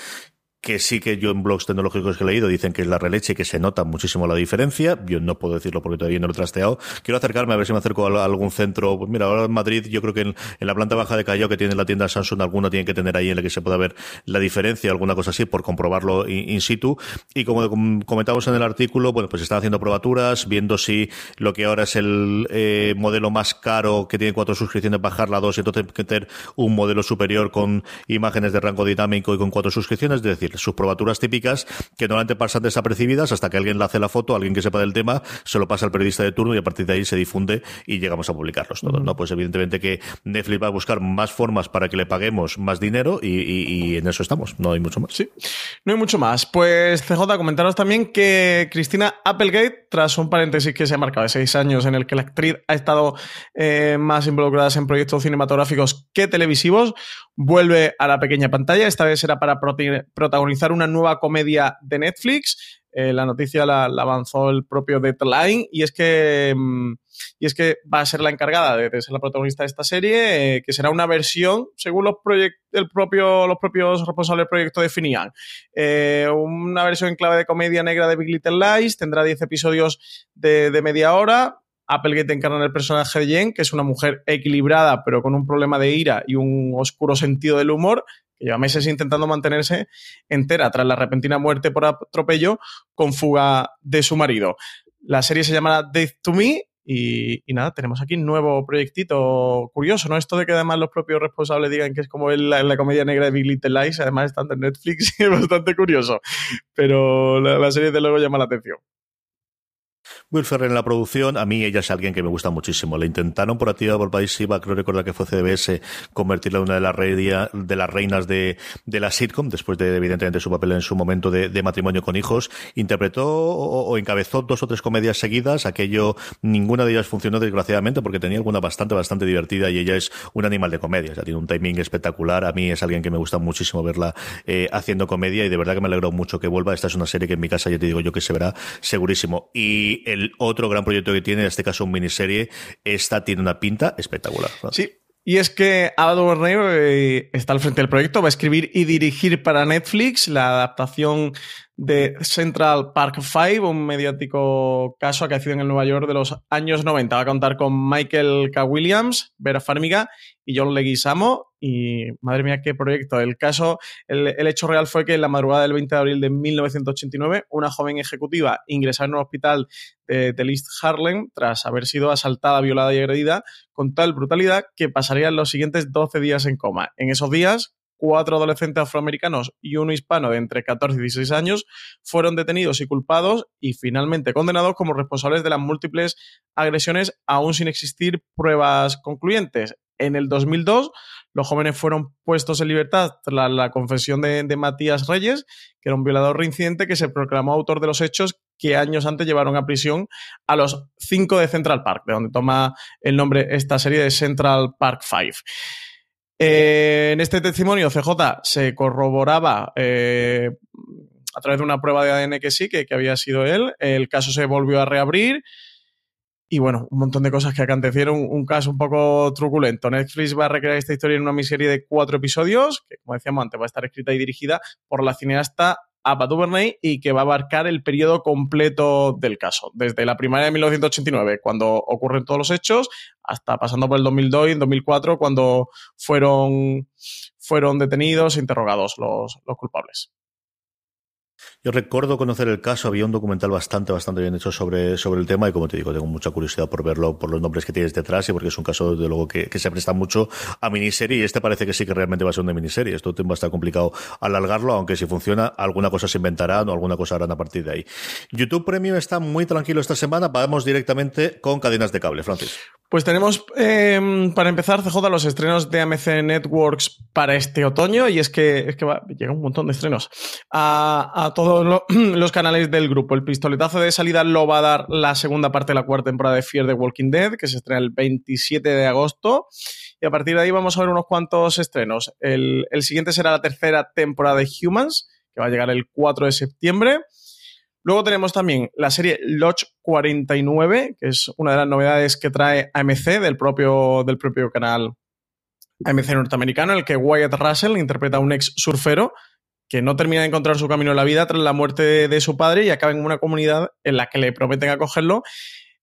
que sí que yo en blogs tecnológicos que he leído dicen que es la releche y que se nota muchísimo la diferencia. Yo no puedo decirlo porque todavía no lo he trasteado. Quiero acercarme a ver si me acerco a algún centro. Pues mira, ahora en Madrid yo creo que en, la planta baja de Callao que tiene la tienda Samsung alguna tiene que tener ahí en la que se pueda ver la diferencia, alguna cosa así, por comprobarlo in, situ. Y como comentamos en el artículo, bueno, pues están haciendo probaturas, viendo si lo que ahora es el eh, modelo más caro que tiene cuatro suscripciones, bajarla a dos y entonces meter un modelo superior con imágenes de rango dinámico y con cuatro suscripciones, es decir, sus probaturas típicas que normalmente pasan desapercibidas hasta que alguien le hace la foto, alguien que sepa del tema, se lo pasa al periodista de turno y a partir de ahí se difunde y llegamos a publicarlos todos, ¿no? Pues evidentemente que Netflix va a buscar más formas para que le paguemos más dinero y, en eso estamos, no hay mucho más. Sí, no hay mucho más. Pues CJ, comentaros también que Cristina Applegate, tras un paréntesis que se ha marcado de seis años en el que la actriz ha estado eh, más involucrada en proyectos cinematográficos que televisivos, vuelve a la pequeña pantalla. Esta vez será para protagonizar una nueva comedia de Netflix. Eh, la noticia la, avanzó el propio Deadline y es que mm, y es que va a ser la encargada de, ser la protagonista de esta serie, eh, que será una versión, según los, el propio, los propios responsables del proyecto definían, eh, una versión en clave de comedia negra de Big Little Lies, tendrá 10 episodios de, de media hora, Applegate encarna el personaje de Jen, que es una mujer equilibrada, pero con un problema de ira y un oscuro sentido del humor, que lleva meses intentando mantenerse entera tras la repentina muerte por atropello con fuga de su marido. La serie se llama Death to Me y, nada, tenemos aquí un nuevo proyectito curioso, ¿no? Esto de que además los propios responsables digan que es como la, la comedia negra de Big Little Lies, además estando en Netflix, es bastante curioso. Pero la, la serie de luego llama la atención. Will Ferrell en la producción, a mí ella es alguien que me gusta muchísimo. Le intentaron por activa por país iba, creo recordar que fue CBS, convertirla en una de las, de las reinas de, de la sitcom, después de evidentemente su papel en su momento de, matrimonio con hijos. Interpretó o, o, encabezó dos o tres comedias seguidas, aquello, ninguna de ellas funcionó desgraciadamente porque tenía alguna bastante, bastante divertida y ella es un animal de comedia, ya tiene un timing espectacular. A mí es alguien que me gusta muchísimo verla eh, haciendo comedia y de verdad que me alegro mucho que vuelva. Esta es una serie que en mi casa ya te digo yo que se verá segurísimo. Y otro gran proyecto que tiene, en este caso un miniserie, esta tiene una pinta espectacular. Sí, y es que Ava DuVernay eh, está al frente del proyecto, va a escribir y dirigir para Netflix la adaptación de Central Park 5, un mediático caso acaecido en el Nueva York de los años 90. Va a contar con Michael K. Williams, Vera Farmiga y John Leguizamo. Y madre mía, qué proyecto. El caso, el, hecho real fue que en la madrugada del 20 de abril de 1989, una joven ejecutiva ingresaba en un hospital de, de East Harlem tras haber sido asaltada, violada y agredida con tal brutalidad que pasarían los siguientes 12 días en coma. En esos días, cuatro adolescentes afroamericanos y uno hispano de entre 14 y 16 años fueron detenidos y culpados y finalmente condenados como responsables de las múltiples agresiones aún sin existir pruebas concluyentes. En el 2002, los jóvenes fueron puestos en libertad tras la confesión de, Matías Reyes, que era un violador reincidente que se proclamó autor de los hechos que años antes llevaron a prisión a los cinco de Central Park, de donde toma el nombre esta serie de Central Park 5. Eh, en este testimonio CJ se corroboraba eh, a través de una prueba de ADN que sí, que, había sido él. El caso se volvió a reabrir. Y bueno, un montón de cosas que acontecieron, un caso un poco truculento. Netflix va a recrear esta historia en una miniserie de cuatro episodios, que como decíamos antes va a estar escrita y dirigida por la cineasta Ava DuVernay y que va a abarcar el periodo completo del caso, desde la primavera de 1989, cuando ocurren todos los hechos, hasta pasando por el 2002 y 2004, cuando fueron, fueron detenidos e interrogados los, los culpables. Yo recuerdo conocer el caso, había un documental bastante, bastante bien hecho sobre, sobre el tema y como te digo, tengo mucha curiosidad por verlo, por los nombres que tienes detrás y porque es un caso, de luego, que, se presta mucho a miniserie y este parece que sí que realmente va a ser una miniserie. Esto va a estar complicado alargarlo, aunque si funciona, alguna cosa se inventará o alguna cosa harán a partir de ahí. YouTube Premium está muy tranquilo esta semana, vamos directamente con cadenas de cable, Francis. Pues tenemos, eh, para empezar, CJ, los estrenos de AMC Networks para este otoño, y es que, es que va, llega un montón de estrenos a todos lo, los canales del grupo. El pistoletazo de salida lo va a dar la segunda parte de la cuarta temporada de Fear the Walking Dead, que se estrena el 27 de agosto. Y a partir de ahí vamos a ver unos cuantos estrenos. El, el siguiente será la tercera temporada de Humans, que va a llegar el 4 de septiembre. Luego tenemos también la serie Lodge 49, que es una de las novedades que trae AMC del propio, del propio canal AMC norteamericano, en el que Wyatt Russell interpreta a un ex surfero que no termina de encontrar su camino en la vida tras la muerte de, su padre y acaba en una comunidad en la que le prometen acogerlo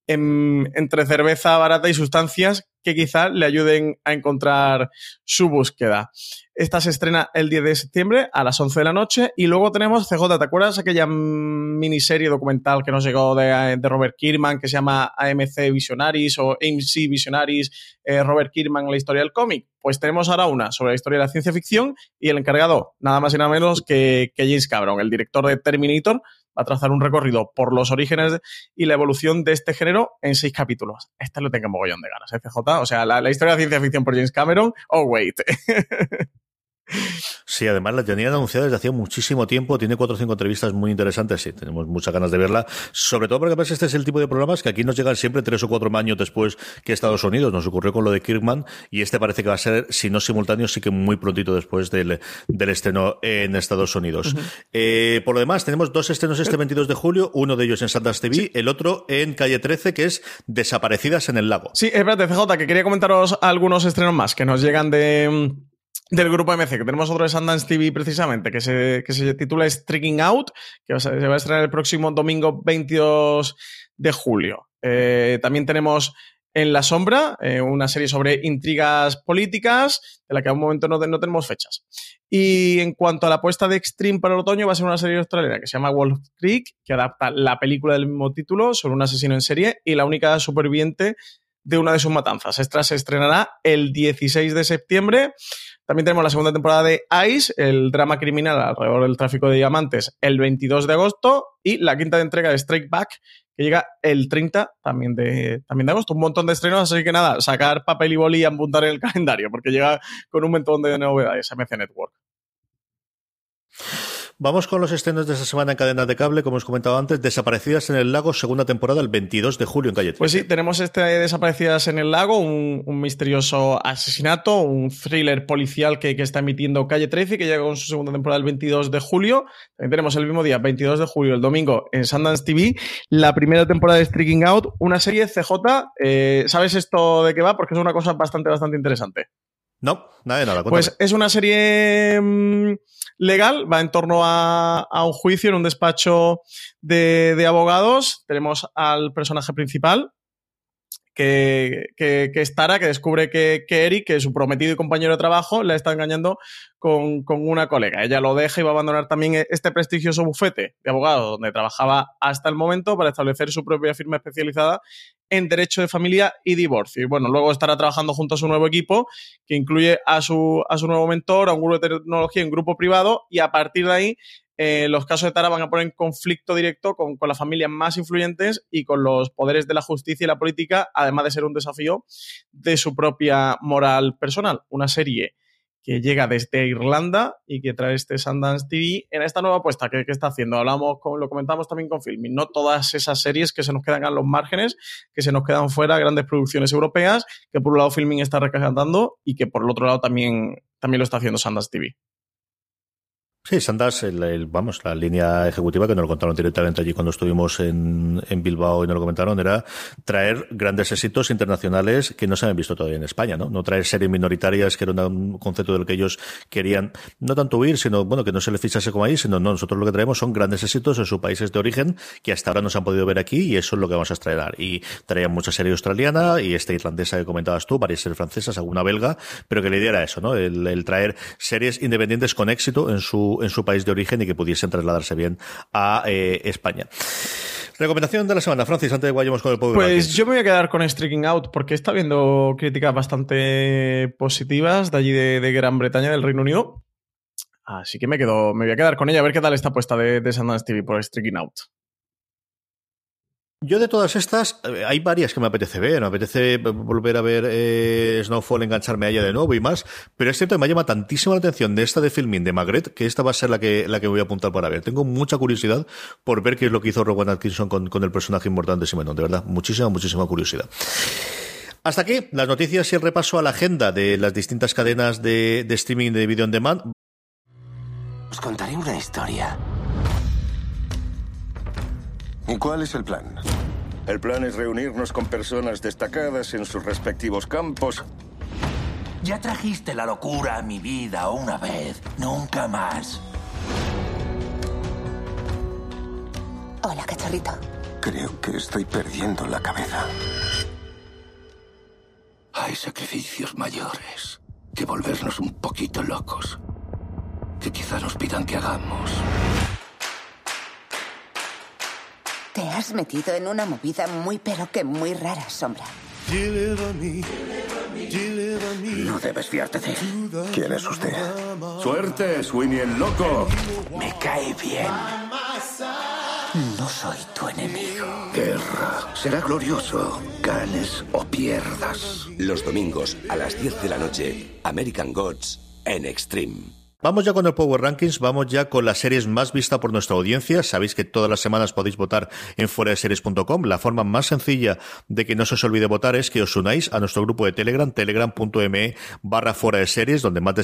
en, entre cerveza barata y sustancias que quizá le ayuden a encontrar su búsqueda. Esta se estrena el 10 de septiembre a las 11 de la noche y luego tenemos CJ, ¿te acuerdas aquella miniserie documental que nos llegó de, de Robert Kirkman que se llama AMC Visionaries o AMC Visionaries, eh, Robert Kirkman, la historia del cómic? Pues tenemos ahora una sobre la historia de la ciencia ficción y el encargado, nada más y nada menos que, que James Cameron, el director de Terminator, va a trazar un recorrido por los orígenes y la evolución de este género en seis capítulos. Este lo tengo mogollón de ganas, ¿eh, CJ? O sea, la historia de ciencia ficción por James Cameron, oh, wait. Sí, además la tenían anunciada desde hacía muchísimo tiempo, tiene cuatro o cinco entrevistas muy interesantes, sí, tenemos muchas ganas de verla, sobre todo porque este es el tipo de programas que aquí nos llegan siempre tres o cuatro años después que Estados Unidos, nos ocurrió con lo de Kirkman y este parece que va a ser, si no simultáneo, sí que muy prontito después del, del estreno en Estados Unidos. Uh -huh. eh, por lo demás, tenemos dos estrenos este 22 de julio, uno de ellos en Sundance TV, sí. el otro en Calle 13, que es Desaparecidas en el Lago. Sí, espérate, CJ, que quería comentaros algunos estrenos más que nos llegan de del grupo MC, que tenemos otro de Sundance TV precisamente, que se, que se titula Streaking Out, que se va a estrenar el próximo domingo 22 de julio. Eh, también tenemos En la Sombra, eh, una serie sobre intrigas políticas, de la que a un momento no, no, tenemos fechas. Y en cuanto a la apuesta de Extreme para el otoño, va a ser una serie australiana que se llama Wolf Creek, que adapta la película del mismo título sobre un asesino en serie y la única superviviente de una de sus matanzas. Esta se estrenará el 16 de septiembre. También tenemos la segunda temporada de Ice, el drama criminal alrededor del tráfico de diamantes, el 22 de agosto. Y la quinta entrega de Strike Back, que llega el 30 también de, también de agosto. Un montón de estrenos, así que nada, sacar papel y boli y apuntar en el calendario, porque llega con un montón de novedades MC Network. Vamos con los estrenos de esta semana en cadena de cable, como os comentado antes, Desaparecidas en el Lago, segunda temporada, el 22 de julio en Calle Pues sí, tenemos este Desaparecidas en el Lago, un, misterioso asesinato, un thriller policial que, está emitiendo Calle 13, que llega con su segunda temporada el 22 de julio. También tenemos el mismo día, 22 de julio, el domingo, en Sundance TV, la primera temporada de Streaking Out, una serie CJ. Eh, ¿Sabes esto de qué va? Porque es una cosa bastante, bastante interesante. No, nada de nada. Pues es una serie mm, legal, va en torno a, un juicio en un despacho de, abogados. Tenemos al personaje principal, que, que, es Tara, que descubre que, Eric, que es su prometido y compañero de trabajo, la está engañando con, con, una colega. Ella lo deja y va a abandonar también este prestigioso bufete de abogados donde trabajaba hasta el momento para establecer su propia firma especializada en derecho de familia y divorcio. Y bueno, luego estará trabajando junto a su nuevo equipo, que incluye a su, a su nuevo mentor, a un grupo de tecnología en grupo privado, y a partir de ahí eh, los casos de Tara van a poner en conflicto directo con, con, las familias más influyentes y con los poderes de la justicia y la política, además de ser un desafío de su propia moral personal. Una serie que llega desde Irlanda y que trae este Sundance TV en esta nueva apuesta que, está haciendo. Hablamos, con, lo comentamos también con Filming, no todas esas series que se nos quedan a los márgenes, que se nos quedan fuera, grandes producciones europeas, que por un lado Filming está rescatando y que por el otro lado también, también lo está haciendo Sundance TV. Sí, Sandas, el, vamos, la línea ejecutiva que nos lo contaron directamente allí cuando estuvimos en, en, Bilbao y nos lo comentaron era traer grandes éxitos internacionales que no se habían visto todavía en España, ¿no? No traer series minoritarias, que era un concepto del que ellos querían no tanto huir, sino, bueno, que no se les fichase como ahí, sino no, nosotros lo que traemos son grandes éxitos en sus países de origen que hasta ahora no se han podido ver aquí y eso es lo que vamos a estrenar. Y traían mucha serie australiana y esta irlandesa que comentabas tú, varias series francesas, alguna belga, pero que la idea era eso, ¿no? El, el traer series independientes con éxito en su en su país de origen y que pudiesen trasladarse bien a eh, España. Recomendación de la semana, Francis, antes de que vayamos con el Power Pues yo me voy a quedar con Streaking Out porque está viendo críticas bastante positivas de allí de, Gran Bretaña, del Reino Unido. Así que me quedo, me voy a quedar con ella a ver qué tal está puesta de, de Sundance TV por Streaking Out. Yo de todas estas, eh, hay varias que me apetece ver. Me apetece volver a ver eh, Snowfall, engancharme a ella de nuevo y más. Pero es cierto que me llama tantísimo la atención de esta de filming de Magret que esta va a ser la que, la que voy a apuntar para ver. Tengo mucha curiosidad por ver qué es lo que hizo Rowan Atkinson con, con el personaje importante de Simenon. De verdad, muchísima, muchísima curiosidad. Hasta aquí las noticias y el repaso a la agenda de las distintas cadenas de, de streaming de video on demand. Os contaré una historia ¿Y cuál es el plan? El plan es reunirnos con personas destacadas en sus respectivos campos. Ya trajiste la locura a mi vida una vez, nunca más. Hola, cachorrito. Creo que estoy perdiendo la cabeza. Hay sacrificios mayores que volvernos un poquito locos. Que quizá nos pidan que hagamos. Te has metido en una movida muy pero que muy rara, Sombra. No debes fiarte de él. ¿Quién es usted? Suerte, Sweeney el loco. Me cae bien. No soy tu enemigo. Guerra. Será glorioso, ganes o pierdas. Los domingos a las 10 de la noche, American Gods en Extreme. Vamos ya con el Power Rankings, vamos ya con las series más vistas por nuestra audiencia. Sabéis que todas las semanas podéis votar en fueradeseries.com. La forma más sencilla de que no se os olvide votar es que os unáis a nuestro grupo de Telegram, telegram.me barra fuera de series, donde más de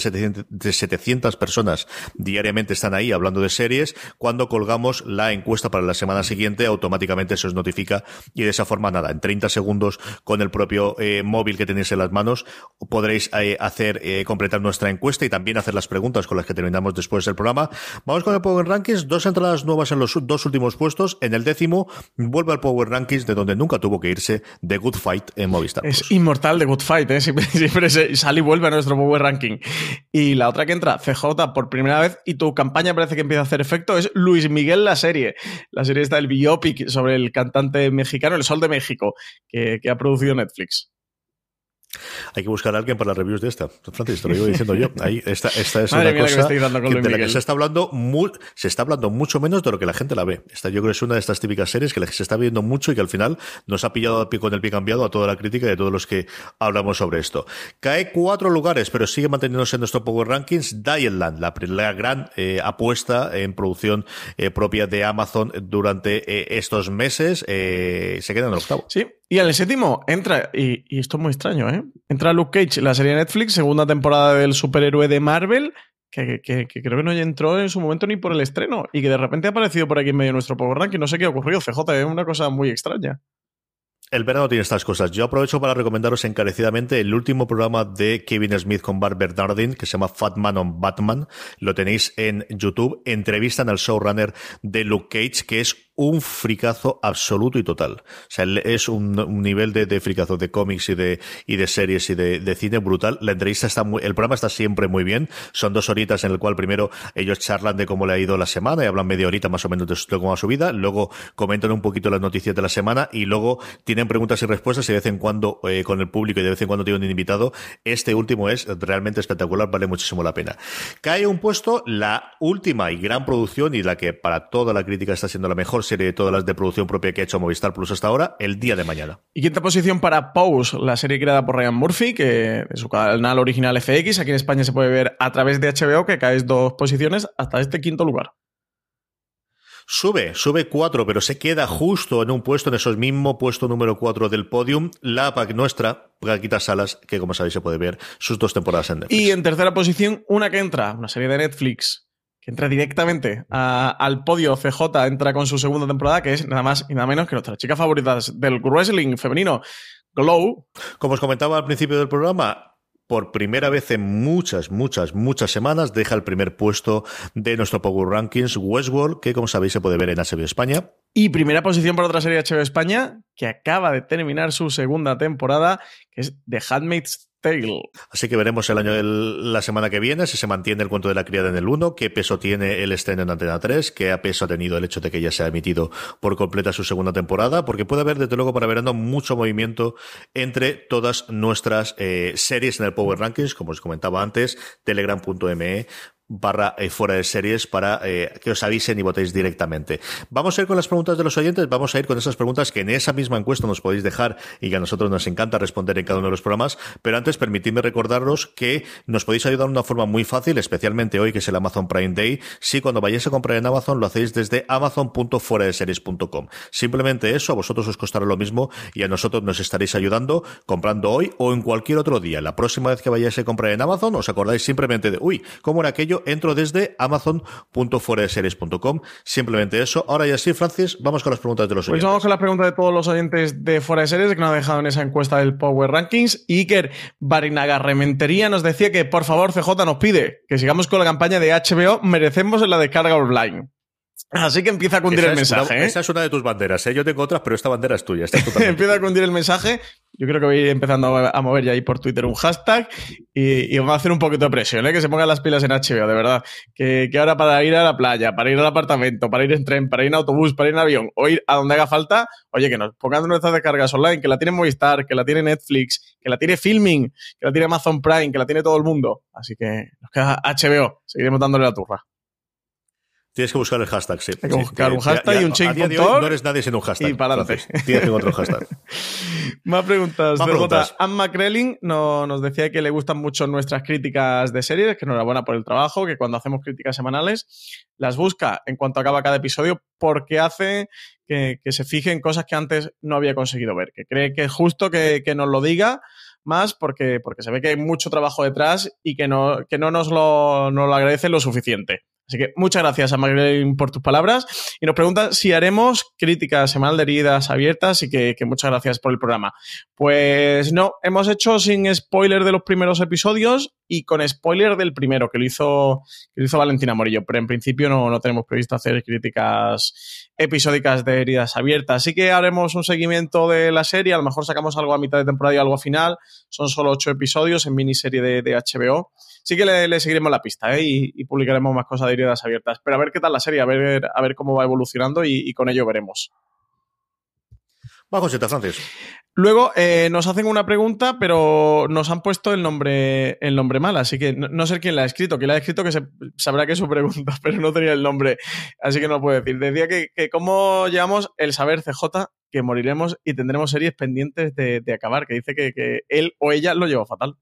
700, personas diariamente están ahí hablando de series. Cuando colgamos la encuesta para la semana siguiente, automáticamente se os notifica y de esa forma, nada, en 30 segundos con el propio eh, móvil que tenéis en las manos, podréis eh, hacer, eh, completar nuestra encuesta y también hacer las preguntas con las que terminamos después del programa. Vamos con el Power Rankings, dos entradas nuevas en los dos últimos puestos. En el décimo vuelve al Power Rankings de donde nunca tuvo que irse, The Good Fight en Movistar. Es inmortal The Good Fight, ¿eh? siempre, sale y vuelve a nuestro Power Ranking. Y la otra que entra, CJ por primera vez, y tu campaña parece que empieza a hacer efecto, es Luis Miguel la serie. La serie está el biopic sobre el cantante mexicano, El Sol de México, que ha producido Netflix. Hay que buscar a alguien para las reviews de esta. Francis, te lo iba diciendo yo. Ahí, esta, esta es una cosa que de la que se está hablando muy, se está hablando mucho menos de lo que la gente la ve. Esta yo creo que es una de estas típicas series que se está viendo mucho y que al final nos ha pillado con el pie cambiado a toda la crítica y a todos los que hablamos sobre esto. Cae cuatro lugares, pero sigue manteniéndose en nuestro Power Rankings. Dial la, la gran eh, apuesta en producción eh, propia de Amazon durante eh, estos meses, se queda en el octavo. Sí, y en el séptimo entra, y, esto es muy extraño, ¿eh? Entra Luke Cage, la serie Netflix, segunda temporada del superhéroe de Marvel, que, creo que no entró en su momento ni por el estreno, y que de repente ha aparecido por aquí en medio de nuestro Power Ranking. No sé qué ha ocurrido, CJ, es una cosa muy extraña. El verano tiene estas cosas. Yo aprovecho para recomendaros encarecidamente el último programa de Kevin Smith con Bart Bernardin, que se llama Fat Man on Batman. Lo tenéis en YouTube. Entrevistan al showrunner de Luke Cage, que es un fricazo absoluto y total. O sea, es un, nivel de, fricazo de cómics y de, y de series y de, cine brutal. La entrevista está muy, el programa está siempre muy bien. Son dos horitas en el cual primero ellos charlan de cómo le ha ido la semana y hablan media horita más o menos de cómo va su vida. Luego comentan un poquito las noticias de la semana y luego tienen preguntas y respuestas y de vez en cuando eh, con el público y de vez en cuando tienen un invitado. Este último es realmente espectacular, vale muchísimo la pena. Cae un puesto la última y gran producción y la que para toda la crítica está siendo la mejor serie de todas las de producción propia que ha hecho Movistar Plus hasta ahora, el día de mañana. Y quinta posición para Pose, la serie creada por Ryan Murphy, que es su canal original FX, aquí en España se puede ver a través de HBO, que caes dos posiciones hasta este quinto lugar. Sube, sube cuatro, pero se queda justo en un puesto, en esos mismo puesto número cuatro del podium, la PAC nuestra, Paquita Salas, que como sabéis se puede ver sus dos temporadas en Netflix. Y en tercera posición, una que entra, una serie de Netflix entra directamente al podio CJ, entra con su segunda temporada, que es nada más y nada menos que nuestra chica favorita del wrestling femenino, Glow. Como os comentaba al principio del programa, por primera vez en muchas, muchas, muchas semanas deja el primer puesto de nuestro Power Rankings Westworld, que como sabéis se puede ver en HBO España. Y primera posición para otra serie HBO España, que acaba de terminar su segunda temporada, que es The Handmaid's Así que veremos el año la semana que viene si se mantiene el cuento de la criada en el 1, qué peso tiene el estreno en Antena 3, qué peso ha tenido el hecho de que ya se ha emitido por completa su segunda temporada, porque puede haber desde luego para verano mucho movimiento entre todas nuestras eh, series en el Power Rankings, como os comentaba antes, telegram.me barra eh, fuera de series para eh, que os avisen y votéis directamente. Vamos a ir con las preguntas de los oyentes, vamos a ir con esas preguntas que en esa misma encuesta nos podéis dejar y que a nosotros nos encanta responder en cada uno de los programas, pero antes permitidme recordaros que nos podéis ayudar de una forma muy fácil, especialmente hoy que es el Amazon Prime Day, si cuando vayáis a comprar en Amazon lo hacéis desde amazon.fueradeseries.com. Simplemente eso a vosotros os costará lo mismo y a nosotros nos estaréis ayudando comprando hoy o en cualquier otro día. La próxima vez que vayáis a comprar en Amazon os acordáis simplemente de, uy, ¿cómo era aquello? Entro desde amazon.foradeseries.com. Simplemente eso. Ahora ya sí, Francis, vamos con las preguntas de los oyentes. Pues vamos con las preguntas de todos los oyentes de Fuera de Series que nos han dejado en esa encuesta del Power Rankings. Iker Barinaga Rementería nos decía que, por favor, CJ nos pide que sigamos con la campaña de HBO Merecemos la descarga online. Así que empieza a cundir el mensaje. ¿eh? Esa es una de tus banderas. ¿eh? Yo tengo otras, pero esta bandera es tuya. empieza a cundir el mensaje. Yo creo que voy a ir empezando a mover ya ahí por Twitter un hashtag y, vamos a hacer un poquito de presión, ¿eh? que se pongan las pilas en HBO, de verdad. Que, que, ahora para ir a la playa, para ir al apartamento, para ir en tren, para ir en autobús, para ir en avión o ir a donde haga falta, oye, que nos pongan nuestras descargas online, que la tiene Movistar, que la tiene Netflix, que la tiene Filming, que la tiene Amazon Prime, que la tiene todo el mundo. Así que nos queda HBO. Seguiremos dándole la turra. Tienes que buscar el hashtag, sí. Hay que buscar un hashtag y un check No eres nadie sin un hashtag. Y. Tienes que otro hashtag. Más preguntas. Más preguntas. Anne McCrelling no, nos decía que le gustan mucho nuestras críticas de series, que enhorabuena por el trabajo, que cuando hacemos críticas semanales las busca en cuanto acaba cada episodio porque hace que, se fije en cosas que antes no había conseguido ver, que cree que es justo que, nos lo diga más porque, porque se ve que hay mucho trabajo detrás y que no, que no nos lo, nos lo agradece lo suficiente. Así que muchas gracias a Magdalene por tus palabras. Y nos pregunta si haremos críticas semanal de heridas abiertas y que, muchas gracias por el programa. Pues no, hemos hecho sin spoiler de los primeros episodios y con spoiler del primero, que lo hizo, que lo hizo Valentina Morillo. Pero en principio no, no tenemos previsto hacer críticas episódicas de heridas abiertas. Así que haremos un seguimiento de la serie. A lo mejor sacamos algo a mitad de temporada y algo a final. Son solo ocho episodios en miniserie de HBO sí que le, seguiremos la pista ¿eh? y, publicaremos más cosas de heridas abiertas. Pero a ver qué tal la serie, a ver, a ver cómo va evolucionando y, con ello veremos. Bajo siete, Francis. Luego eh, nos hacen una pregunta, pero nos han puesto el nombre, el nombre mal, así que no, sé quién la ha escrito. Quién la ha escrito que se, sabrá que es su pregunta, pero no tenía el nombre, así que no lo puedo decir. Decía que, que cómo llevamos el saber CJ que moriremos y tendremos series pendientes de, acabar, que dice que, que él o ella lo llevó fatal.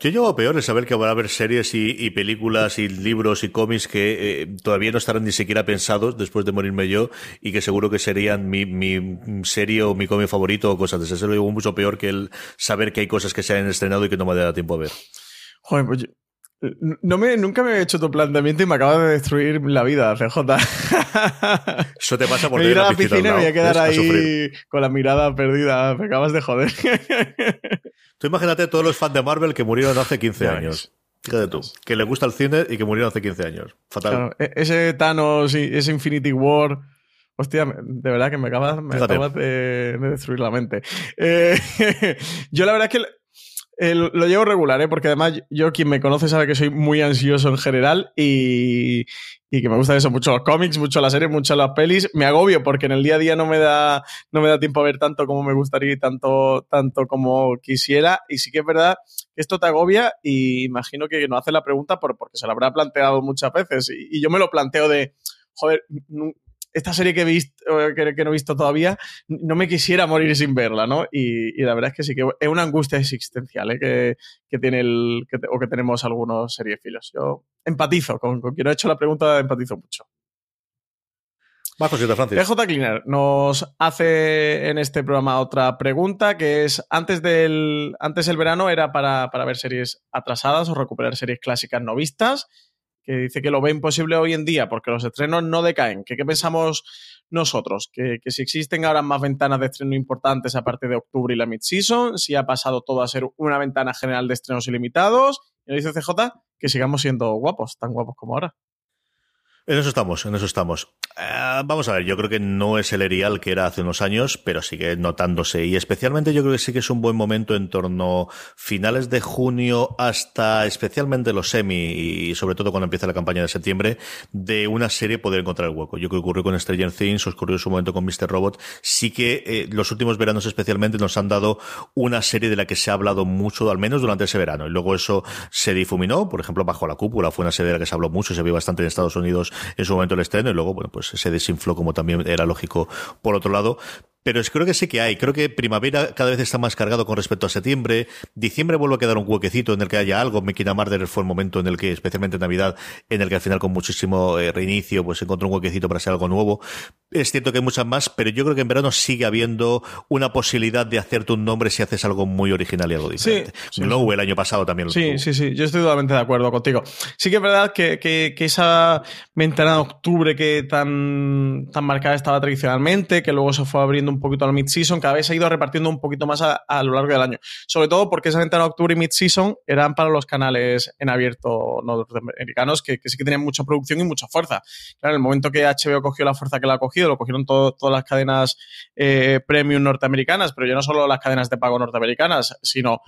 Yo llevo peor el saber que va a haber series y, películas y libros y cómics que eh, todavía no estarán ni siquiera pensados después de morirme yo y que seguro que serían mi, mi serie o mi cómic favorito o cosas de ese. Eso lo llevo mucho peor que el saber que hay cosas que se han estrenado y que no me da tiempo a ver. Joder, pues no me, nunca me he hecho tu planteamiento y me acabas de destruir la vida, CJ. Eso te pasa por ir a la piscina y me voy a quedar ahí con la mirada perdida. Me acabas de joder. Tú imagínate todos los fans de Marvel que murieron hace 15 años. Fíjate tú, que le gusta el cine y que murieron hace 15 años. Fatal. E-, ese Thanos, ese Infinity War. Hostia, de verdad que me acabas, me de, destruir la mente. Eh, yo la verdad es que lo llevo regular, ¿eh? porque además yo quien me conoce sabe que soy muy ansioso en general y, y que me gusta eso, mucho los cómics, mucho las series, mucho las pelis. Me agobio porque en el día a día no me da, no me da tiempo a ver tanto como me gustaría y tanto, tanto como quisiera. Y sí que es verdad que esto te agobia y imagino que no hace la pregunta por, porque se lo habrá planteado muchas veces. Y, y yo me lo planteo de, joder, esta serie que, he visto, que, no he visto todavía, no me quisiera morir sin verla, ¿no? Y, la verdad es que sí, que es una angustia existencial ¿eh? que, tiene el, o que tenemos algunos seriefilos. Yo empatizo con, quien ha hecho la pregunta, empatizo mucho. Más cositas, Francis. PJ Cleaner nos hace en este programa otra pregunta que es, antes del antes el verano era para, para ver series atrasadas o recuperar series clásicas no vistas que dice que lo ve imposible hoy en día porque los estrenos no decaen. ¿Qué, qué pensamos nosotros? ¿Que, si existen ahora más ventanas de estreno importantes aparte de octubre y la mid-season, si ha pasado todo a ser una ventana general de estrenos ilimitados. Y nos dice CJ que sigamos siendo guapos, tan guapos como ahora. En eso estamos, en eso estamos. Eh, vamos a ver, yo creo que no es el Erial que era hace unos años, pero sigue notándose. Y especialmente yo creo que sí que es un buen momento en torno finales de junio hasta especialmente los semi y sobre todo cuando empieza la campaña de septiembre, de una serie poder encontrar el hueco. Yo creo que ocurrió con Stranger Things, ocurrió en su momento con Mr. Robot. Sí que eh, los últimos veranos especialmente nos han dado una serie de la que se ha hablado mucho, al menos durante ese verano. Y luego eso se difuminó, por ejemplo, bajo la cúpula fue una serie de la que se habló mucho, se vio bastante en Estados Unidos en su momento el estreno y luego, bueno, pues se desinfló como también era lógico por otro lado. Pero creo que sí que hay. Creo que primavera cada vez está más cargado con respecto a septiembre. Diciembre vuelve a quedar un huequecito en el que haya algo. Mekina Marder fue el momento en el que, especialmente en Navidad, en el que al final con muchísimo eh, reinicio, pues encontró un huequecito para hacer algo nuevo. Es cierto que hay muchas más, pero yo creo que en verano sigue habiendo una posibilidad de hacerte un nombre si haces algo muy original y algo diferente. Sí, Glow el año pasado también lo Sí, sí, sí. Yo estoy totalmente de acuerdo contigo. Sí que es verdad que, que, que esa ventana de octubre que tan, tan marcada estaba tradicionalmente, que luego se fue abriendo un poquito al mid-season, cada vez se ha ido repartiendo un poquito más a, lo largo del año. Sobre todo porque esa ventana de octubre y mid-season eran para los canales en abierto norteamericanos que, que, sí que tenían mucha producción y mucha fuerza. Claro, en el momento que HBO cogió la fuerza que la ha cogido, lo cogieron todas las cadenas eh, premium norteamericanas, pero ya no solo las cadenas de pago norteamericanas, sino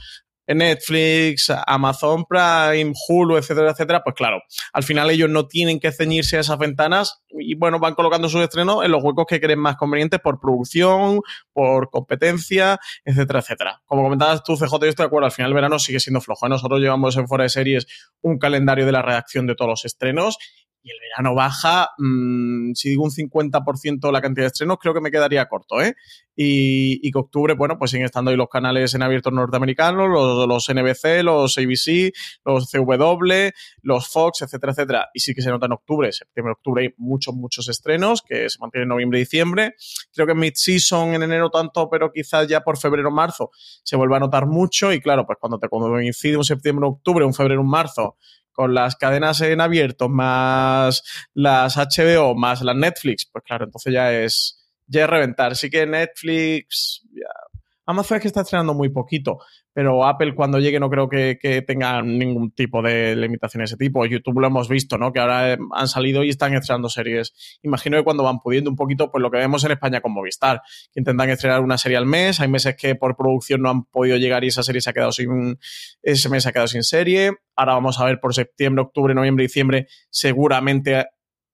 Netflix, Amazon Prime, Hulu, etcétera, etcétera, pues claro, al final ellos no tienen que ceñirse a esas ventanas y bueno, van colocando sus estrenos en los huecos que creen más convenientes por producción, por competencia, etcétera, etcétera. Como comentabas tú, CJ, yo estoy de acuerdo, al final el verano sigue siendo flojo. ¿eh? Nosotros llevamos en Fuera de Series un calendario de la redacción de todos los estrenos y el verano baja, mm, si digo un 50% la cantidad de estrenos, creo que me quedaría corto, ¿eh? Y, que octubre, bueno, pues siguen estando ahí los canales en abiertos norteamericanos, los, NBC, los ABC, los CW, los Fox, etcétera, etcétera. Y sí que se nota en octubre, septiembre, octubre hay muchos, muchos estrenos que se mantienen en noviembre y diciembre. Creo que en mid-season, en enero tanto, pero quizás ya por febrero, marzo se vuelve a notar mucho. Y claro, pues cuando te coincide un septiembre, octubre, un febrero, un marzo, con las cadenas en abierto, más las HBO, más las Netflix, pues claro, entonces ya es, ya es reventar. Sí que Netflix, Amazon es que está estrenando muy poquito, pero Apple cuando llegue no creo que, tenga ningún tipo de limitación de ese tipo. YouTube lo hemos visto, ¿no? Que ahora han salido y están estrenando series. Imagino que cuando van pudiendo un poquito, pues lo que vemos en España con Movistar, que intentan estrenar una serie al mes. Hay meses que por producción no han podido llegar y esa serie se ha quedado sin, ese mes se ha quedado sin serie. Ahora vamos a ver por septiembre, octubre, noviembre, diciembre, seguramente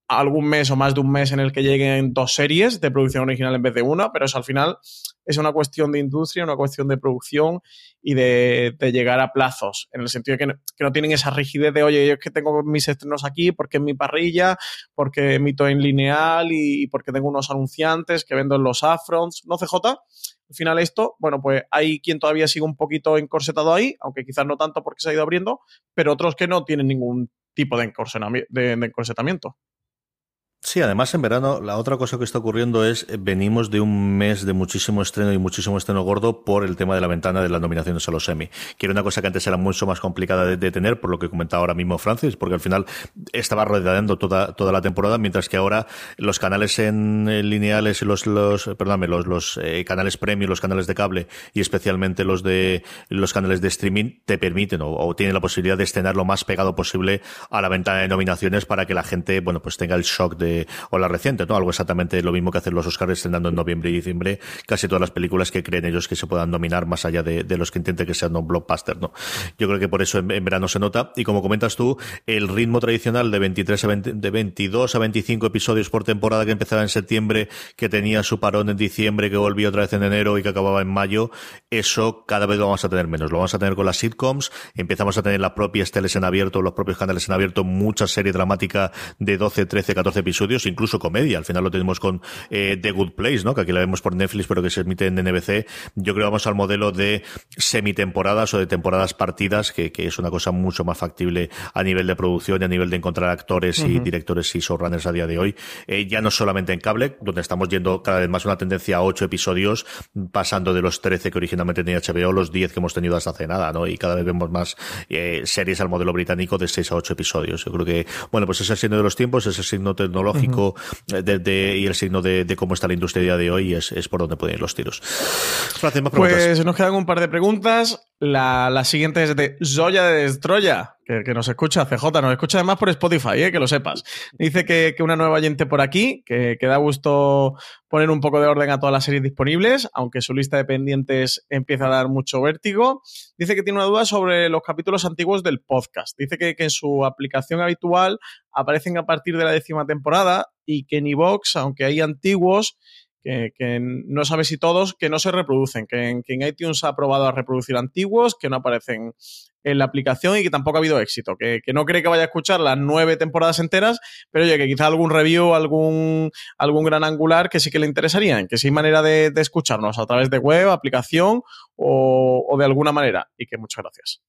algún mes o más de un mes en el que lleguen dos series de producción original en vez de una, pero eso al final es una cuestión de industria, una cuestión de producción y de, llegar a plazos, en el sentido de que no, tienen esa rigidez de, oye, yo es que tengo mis estrenos aquí porque es mi parrilla, porque emito en lineal y, porque tengo unos anunciantes que vendo en los afronts, ¿no, CJ? Al final esto, bueno, pues hay quien todavía sigue un poquito encorsetado ahí, aunque quizás no tanto porque se ha ido abriendo, pero otros que no tienen ningún tipo de encorsetamiento. Sí, además en verano la otra cosa que está ocurriendo es eh, venimos de un mes de muchísimo estreno y muchísimo estreno gordo por el tema de la ventana de las nominaciones a los Emmy, que era una cosa que antes era mucho más complicada de, tener, por lo que comentaba ahora mismo Francis, porque al final estaba rodeando toda, toda la temporada, mientras que ahora los canales en lineales y los, los, perdóname, los, los eh, canales premium, los canales de cable y especialmente los de los canales de streaming te permiten o, o tienen la posibilidad de estrenar lo más pegado posible a la ventana de nominaciones para que la gente, bueno, pues tenga el shock de o la reciente, ¿no? Algo exactamente lo mismo que hacen los Oscars estrenando en noviembre y diciembre casi todas las películas que creen ellos que se puedan dominar más allá de, los que intenten que sean un blockbuster, ¿no? Yo creo que por eso en, verano se nota y como comentas tú, el ritmo tradicional de 23 a de 22 a 25 episodios por temporada que empezaba en septiembre, que tenía su parón en diciembre, que volvía otra vez en enero y que acababa en mayo, eso cada vez lo vamos a tener menos. Lo vamos a tener con las sitcoms, empezamos a tener las propias teles en abierto, los propios canales en abierto, mucha serie dramática de 12, 13, 14 episodios incluso comedia. Al final lo tenemos con eh, The Good Place, ¿no? Que aquí la vemos por Netflix, pero que se emite en NBC. Yo creo que vamos al modelo de semitemporadas o de temporadas partidas, que, es una cosa mucho más factible a nivel de producción y a nivel de encontrar actores y directores y showrunners a día de hoy. Eh, ya no solamente en cable, donde estamos yendo cada vez más una tendencia a ocho episodios, pasando de los 13 que originalmente tenía HBO, los 10 que hemos tenido hasta hace nada, ¿no? Y cada vez vemos más eh, series al modelo británico de 6 a 8 episodios. Yo creo que, bueno, pues ese es el signo de los tiempos, ese es el signo tecnológico eh, y el signo de, cómo está la industria a día de hoy es, es por donde pueden ir los tiros. pues nos quedan un par de preguntas. La, la siguiente es de Zoya de Destroya, que, que, nos escucha, CJ, nos escucha además por Spotify, eh, que lo sepas. Dice que, que una nueva oyente por aquí, que, que, da gusto poner un poco de orden a todas las series disponibles, aunque su lista de pendientes empieza a dar mucho vértigo. Dice que tiene una duda sobre los capítulos antiguos del podcast. Dice que, que en su aplicación habitual aparecen a partir de la décima temporada y que en iVox, aunque hay antiguos, que, no sabe si todos, que no se reproducen, que en, que en, iTunes ha probado a reproducir antiguos, que no aparecen en la aplicación y que tampoco ha habido éxito, que, no cree que vaya a escuchar las nueve temporadas enteras, pero oye, que quizá algún review, algún, algún gran angular que sí que le interesaría, que sí hay manera de, escucharnos a través de web, aplicación o, o de alguna manera. Y que muchas gracias.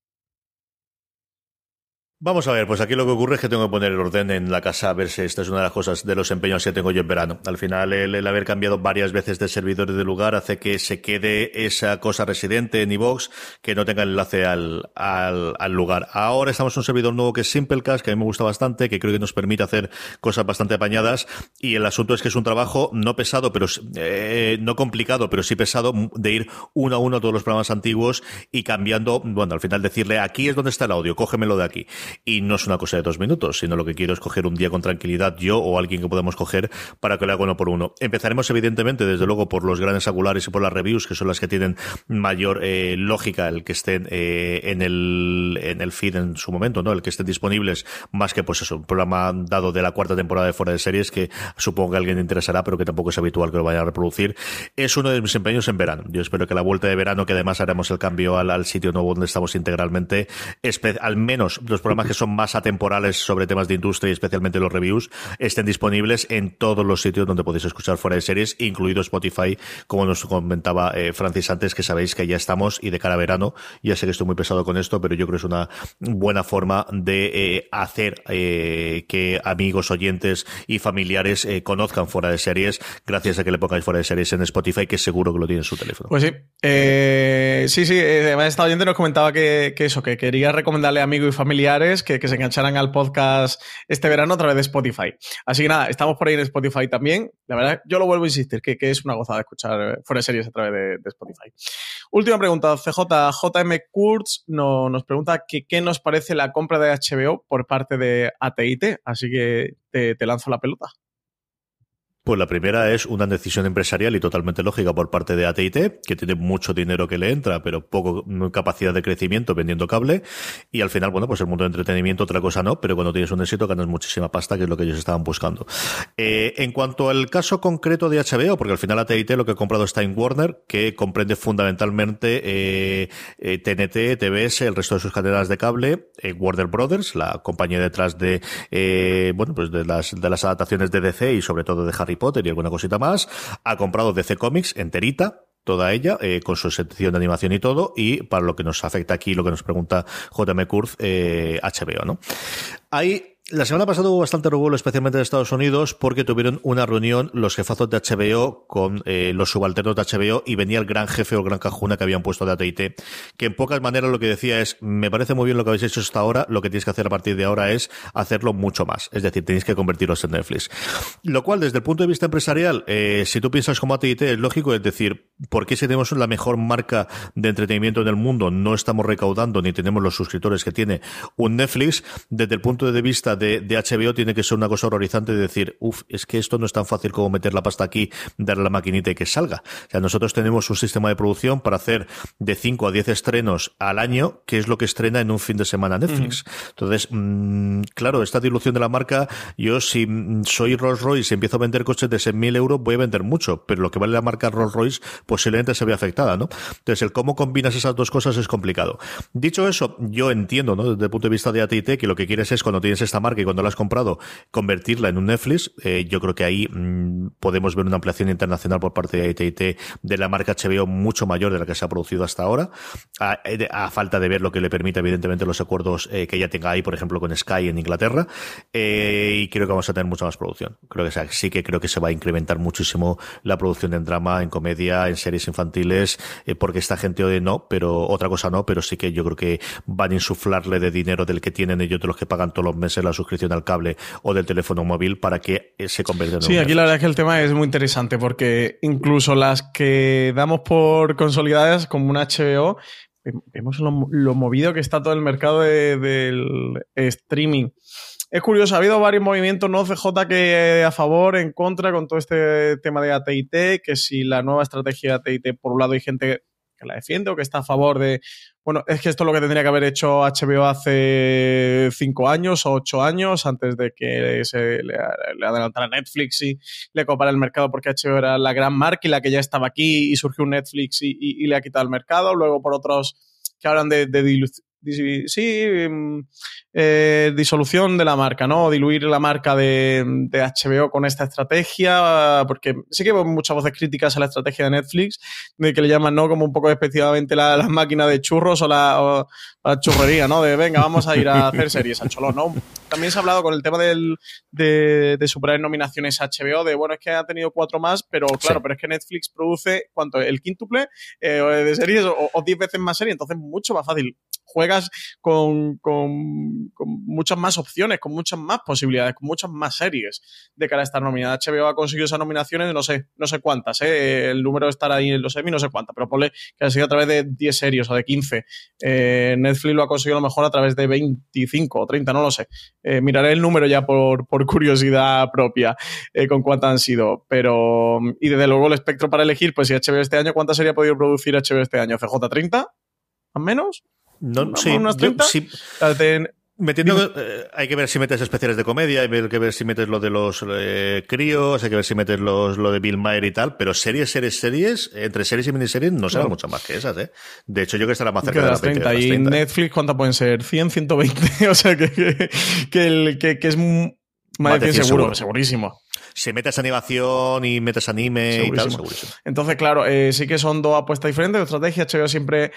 Vamos a ver, pues aquí lo que ocurre es que tengo que poner el orden en la casa a ver si esta es una de las cosas de los empeños que tengo yo en verano. Al final, el, haber cambiado varias veces de servidores de lugar hace que se quede esa cosa residente en iVox que no tenga enlace al, al, al, lugar. Ahora estamos en un servidor nuevo que es Simplecast, que a mí me gusta bastante, que creo que nos permite hacer cosas bastante apañadas. Y el asunto es que es un trabajo no pesado, pero eh, no complicado, pero sí pesado de ir uno a uno a todos los programas antiguos y cambiando, bueno, al final decirle aquí es donde está el audio, cógemelo de aquí y no es una cosa de dos minutos, sino lo que quiero es coger un día con tranquilidad yo o alguien que podamos coger para que lo haga uno por uno. Empezaremos evidentemente desde luego por los grandes angulares y por las reviews, que son las que tienen mayor eh, lógica el que estén eh, en el en el feed en su momento, ¿no? El que estén disponibles más que pues eso, un programa dado de la cuarta temporada de fuera de series que supongo que a alguien le interesará, pero que tampoco es habitual que lo vaya a reproducir. Es uno de mis empeños en verano. Yo espero que la vuelta de verano, que además haremos el cambio al, al sitio nuevo donde estamos integralmente, al menos los programas que son más atemporales sobre temas de industria y especialmente los reviews, estén disponibles en todos los sitios donde podéis escuchar fuera de series, incluido Spotify, como nos comentaba eh, Francis antes, que sabéis que ya estamos y de cara a verano, ya sé que estoy muy pesado con esto, pero yo creo que es una buena forma de eh, hacer eh, que amigos, oyentes y familiares conozcan fuera de series, gracias a que le pongáis fuera de series en Spotify, que seguro que lo tiene en su teléfono. Pues sí, sí, sí, además esta oyente nos comentaba que, que eso, que quería recomendarle a amigos y familiares que, se engancharan al podcast este verano a través de Spotify. Así que nada, estamos por ahí en Spotify también. La verdad, yo lo vuelvo a insistir, que, es una gozada escuchar eh, fuera de series a través de, Spotify. Última pregunta, CJ. JM Kurtz nos pregunta que, qué nos parece la compra de HBO por parte de AT&T. Así que te lanzo la pelota. Pues la primera es una decisión empresarial y totalmente lógica por parte de AT&T, que tiene mucho dinero que le entra, pero poco capacidad de crecimiento vendiendo cable. Y al final, bueno, pues el mundo de entretenimiento otra cosa no, pero cuando tienes un éxito ganas muchísima pasta, que es lo que ellos estaban buscando. Eh, en cuanto al caso concreto de HBO, porque al final AT&T lo que ha comprado está en Warner, que comprende fundamentalmente eh, TNT, eh, TBS, el resto de sus cadenas de cable, Warner Brothers, la compañía detrás de, bueno, pues de las, de las adaptaciones de DC y sobre todo de Harry Potter y alguna cosita más, ha comprado DC Comics enterita, toda ella, eh, con su sección de animación y todo, y para lo que nos afecta aquí, lo que nos pregunta JM Kurz, eh, HBO, ¿no? Hay la semana pasada hubo bastante revuelo, especialmente en Estados Unidos, porque tuvieron una reunión los jefazos de HBO con eh, los subalternos de HBO y venía el gran jefe o gran cajuna que habían puesto de AT&T, que en pocas maneras lo que decía es, me parece muy bien lo que habéis hecho hasta ahora, lo que tienes que hacer a partir de ahora es hacerlo mucho más, es decir, tenéis que convertirlos en Netflix. Lo cual, desde el punto de vista empresarial, eh, si tú piensas como AT&T, es lógico, es decir, ¿por qué si tenemos la mejor marca de entretenimiento en el mundo no estamos recaudando ni tenemos los suscriptores que tiene un Netflix? Desde el punto de vista de, de, HBO tiene que ser una cosa horrorizante de decir, uff, es que esto no es tan fácil como meter la pasta aquí, darle la maquinita y que salga. O sea, nosotros tenemos un sistema de producción para hacer de 5 a 10 estrenos al año, que es lo que estrena en un fin de semana Netflix. Mm. Entonces, mmm, claro, esta dilución de la marca, yo si soy Rolls Royce y empiezo a vender coches de 6.000 euros, voy a vender mucho, pero lo que vale la marca Rolls Royce posiblemente se ve afectada, ¿no? Entonces, el cómo combinas esas dos cosas es complicado. Dicho eso, yo entiendo, ¿no? Desde el punto de vista de AT&T, que lo que quieres es cuando tienes esta marca y cuando la has comprado, convertirla en un Netflix. Eh, yo creo que ahí mmm, podemos ver una ampliación internacional por parte de AT&T de la marca HBO mucho mayor de la que se ha producido hasta ahora, a, a falta de ver lo que le permite evidentemente los acuerdos eh, que ya tenga ahí, por ejemplo, con Sky en Inglaterra, eh, y creo que vamos a tener mucha más producción. Creo que sí que creo que se va a incrementar muchísimo la producción en drama, en comedia, en series infantiles, eh, porque esta gente hoy no, pero otra cosa no, pero sí que yo creo que van a insuflarle de dinero del que tienen ellos de los que pagan todos los meses la suscripción al cable o del teléfono móvil para que se convierta en Sí, aquí la verdad es que el tema es muy interesante porque incluso las que damos por consolidadas como una HBO, vemos lo, lo, movido que está todo el mercado de, del streaming. Es curioso, ha habido varios movimientos no CJ que a favor, en contra con todo este tema de AT&T, que si la nueva estrategia de AT&T, por un lado hay gente que la defiende o que está a favor de, bueno, es que esto es lo que tendría que haber hecho HBO hace cinco años o ocho años, antes de que se le, adelantara Netflix y le copara el mercado, porque HBO era la gran marca y la que ya estaba aquí y surgió un Netflix y, y, y le ha quitado el mercado. Luego, por otros que hablan de, de sí, eh, disolución de la marca, ¿no? Diluir la marca de, de, HBO con esta estrategia, porque sí que veo muchas voces críticas a la estrategia de Netflix, de que le llaman, ¿no? Como un poco específicamente la, la máquina de churros o la, o la, churrería, ¿no? De venga, vamos a ir a hacer series al cholón, ¿no? También se ha hablado con el tema del, de, de superar nominaciones a HBO, de bueno, es que ha tenido cuatro más, pero claro, sí. pero es que Netflix produce, ¿cuánto? El quíntuple eh, de series o, o diez veces más series, entonces mucho más fácil con, muchas más opciones, con muchas más posibilidades, con muchas más series de cara a estar nominada. HBO ha conseguido esas nominaciones, no sé, no sé cuántas, ¿eh? el número estará ahí en los Emmy, no sé cuántas, pero ponle que ha sido a través de 10 series o de 15. Eh, Netflix lo ha conseguido a lo mejor a través de 25 o 30, no lo sé. Eh, miraré el número ya por, curiosidad propia con cuántas han sido, pero y desde luego el espectro para elegir, pues si HBO este año, ¿cuántas sería podido producir HBO este año? ¿CJ 30? ¿Más menos? No, sí, unas 30. Yo, sí. De, Metiendo, eh, hay que ver si metes especiales de comedia, hay que ver si metes lo de los eh, críos, hay que ver si metes los, lo de Bill Maher y tal, pero series, series, series, entre series y miniseries no serán claro. mucho más que esas, ¿eh? De hecho, yo que estará más cerca de las 30. 20, y 30. Netflix, ¿cuántas pueden ser? 100, 120, o sea que, que, que, el, que, que es más, más de 100 seguro, seguro, segurísimo si metes animación y metes anime segurísimo. y tal, segurísimo. Entonces, claro, eh, sí que son dos apuestas diferentes de estrategia. HBO siempre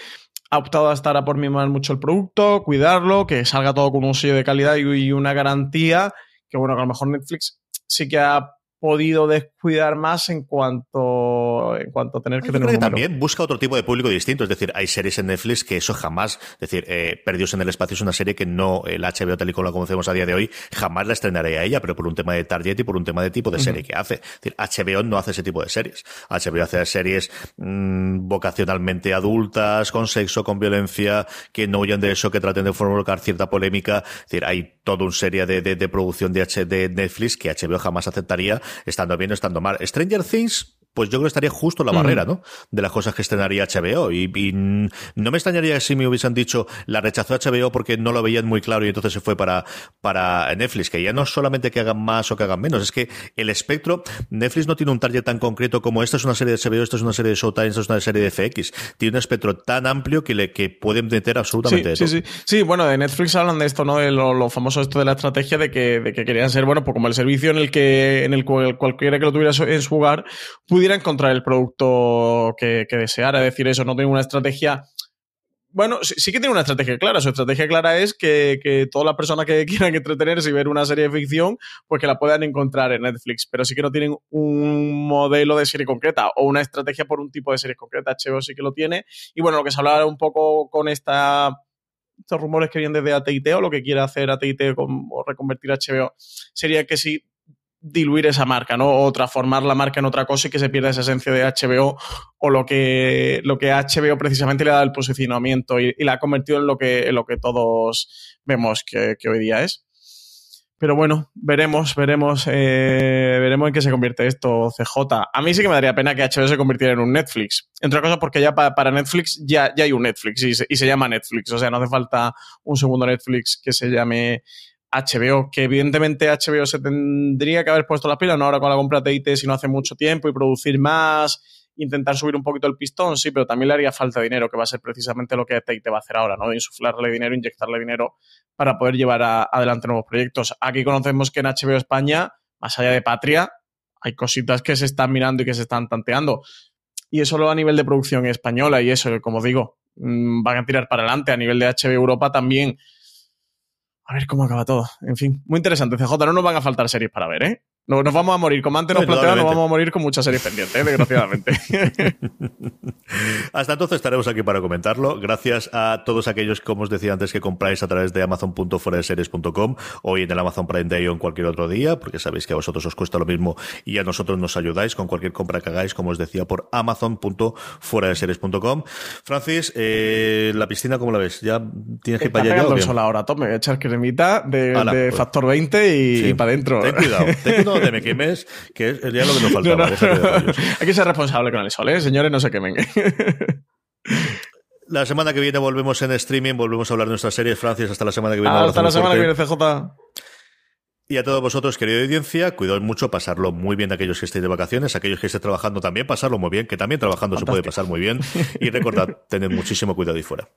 ha optado a estar a por mimar mucho el producto, cuidarlo, que salga todo con un sello de calidad y una garantía, que bueno, que a lo mejor Netflix sí que ha podido descuidar más en cuanto en cuanto a tener que tener un También busca otro tipo de público distinto. Es decir, hay series en Netflix que eso jamás, es decir, eh, Perdidos en el Espacio es una serie que no, el HBO tal y como la conocemos a día de hoy, jamás la estrenaría a ella, pero por un tema de target y por un tema de tipo de serie que hace. Es decir, HBO no hace ese tipo de series. HBO hace series mm, vocacionalmente adultas, con sexo, con violencia, que no huyan de eso, que traten de provocar cierta polémica. Es decir, hay toda una serie de, de, producción de, H, de Netflix que HBO jamás aceptaría, estando bien o estando mal. Stranger Things pues yo creo que estaría justo la barrera, ¿no? De las cosas que estrenaría HBO. Y, no me extrañaría si me hubiesen dicho, la rechazó HBO porque no lo veían muy claro y entonces se fue para, para Netflix, que ya no solamente que hagan más o que hagan menos, es que el espectro, Netflix no tiene un target tan concreto como esta es una serie de HBO, esta es una serie de Showtime, esta es una serie de FX. Tiene un espectro tan amplio que le que pueden meter absolutamente sí. Sí, sí. sí, bueno, de Netflix hablan de esto, ¿no? De lo, famoso esto de la estrategia de que, de que querían ser, bueno, pues como el servicio en el que, en el cual cualquiera que lo tuviera en su hogar pudiera encontrar el producto que, desear. Es decir, eso no tiene una estrategia bueno, sí, que tiene una estrategia clara. Su estrategia clara es que, todas las personas que quieran entretenerse y ver una serie de ficción, pues que la puedan encontrar en Netflix. Pero sí que no tienen un modelo de serie concreta o una estrategia por un tipo de serie concreta. HBO sí que lo tiene. Y bueno, lo que se hablaba un poco con esta, estos rumores que vienen desde AT&T o lo que quiere hacer AT&T o reconvertir HBO sería que si diluir esa marca, ¿no? O transformar la marca en otra cosa y que se pierda esa esencia de HBO o lo que, lo que HBO precisamente le da el posicionamiento y, la ha convertido en lo que, en lo que todos vemos que, hoy día es. Pero bueno, veremos, veremos, eh, veremos en qué se convierte esto, CJ. A mí sí que me daría pena que HBO se convirtiera en un Netflix. Entre otras cosas porque ya para Netflix ya, ya hay un Netflix y se, y se llama Netflix. O sea, no hace falta un segundo Netflix que se llame HBO, que evidentemente HBO se tendría que haber puesto las pilas, no ahora con la compra de IT, sino hace mucho tiempo y producir más, intentar subir un poquito el pistón, sí, pero también le haría falta dinero, que va a ser precisamente lo que IT va a hacer ahora, ¿no? De insuflarle dinero, inyectarle dinero para poder llevar adelante nuevos proyectos. Aquí conocemos que en HBO España, más allá de Patria, hay cositas que se están mirando y que se están tanteando. Y eso lo a nivel de producción española y eso, como digo, mm, van a tirar para adelante. A nivel de HBO Europa también a ver cómo acaba todo. En fin, muy interesante. CJ, no nos van a faltar series para ver, ¿eh? No, nos vamos a morir, como antes nos planteaba, nos vamos a morir con muchas series pendientes, ¿eh? desgraciadamente. Hasta entonces estaremos aquí para comentarlo. Gracias a todos aquellos, como os decía antes, que compráis a través de amazon.foradeseries.com o en el Amazon Prime Day o en cualquier otro día, porque sabéis que a vosotros os cuesta lo mismo y a nosotros nos ayudáis con cualquier compra que hagáis, como os decía, por amazon.foradeseries.com. Francis, eh, la piscina, ¿cómo la ves? ¿Ya tienes que ir para allá? El sol ahora, tome, voy a echar cremita de, pues. factor 20 y, para adentro. Ten cuidado, ten cuidado de me quemes, que es ya lo que nos faltaba. Hay que ser responsable con el sol, ¿eh? Señores, no se quemen. La semana que viene volvemos en streaming, volvemos a hablar de nuestras series, Francis. Hasta la semana que viene. Hasta la semana que viene, CJ. Y a todos vosotros, querida audiencia, cuidad mucho, pasarlo muy bien aquellos que estéis de vacaciones, aquellos que estéis trabajando también, pasarlo muy bien, que también trabajando se puede pasar muy bien. Y recordad, tened muchísimo cuidado ahí fuera.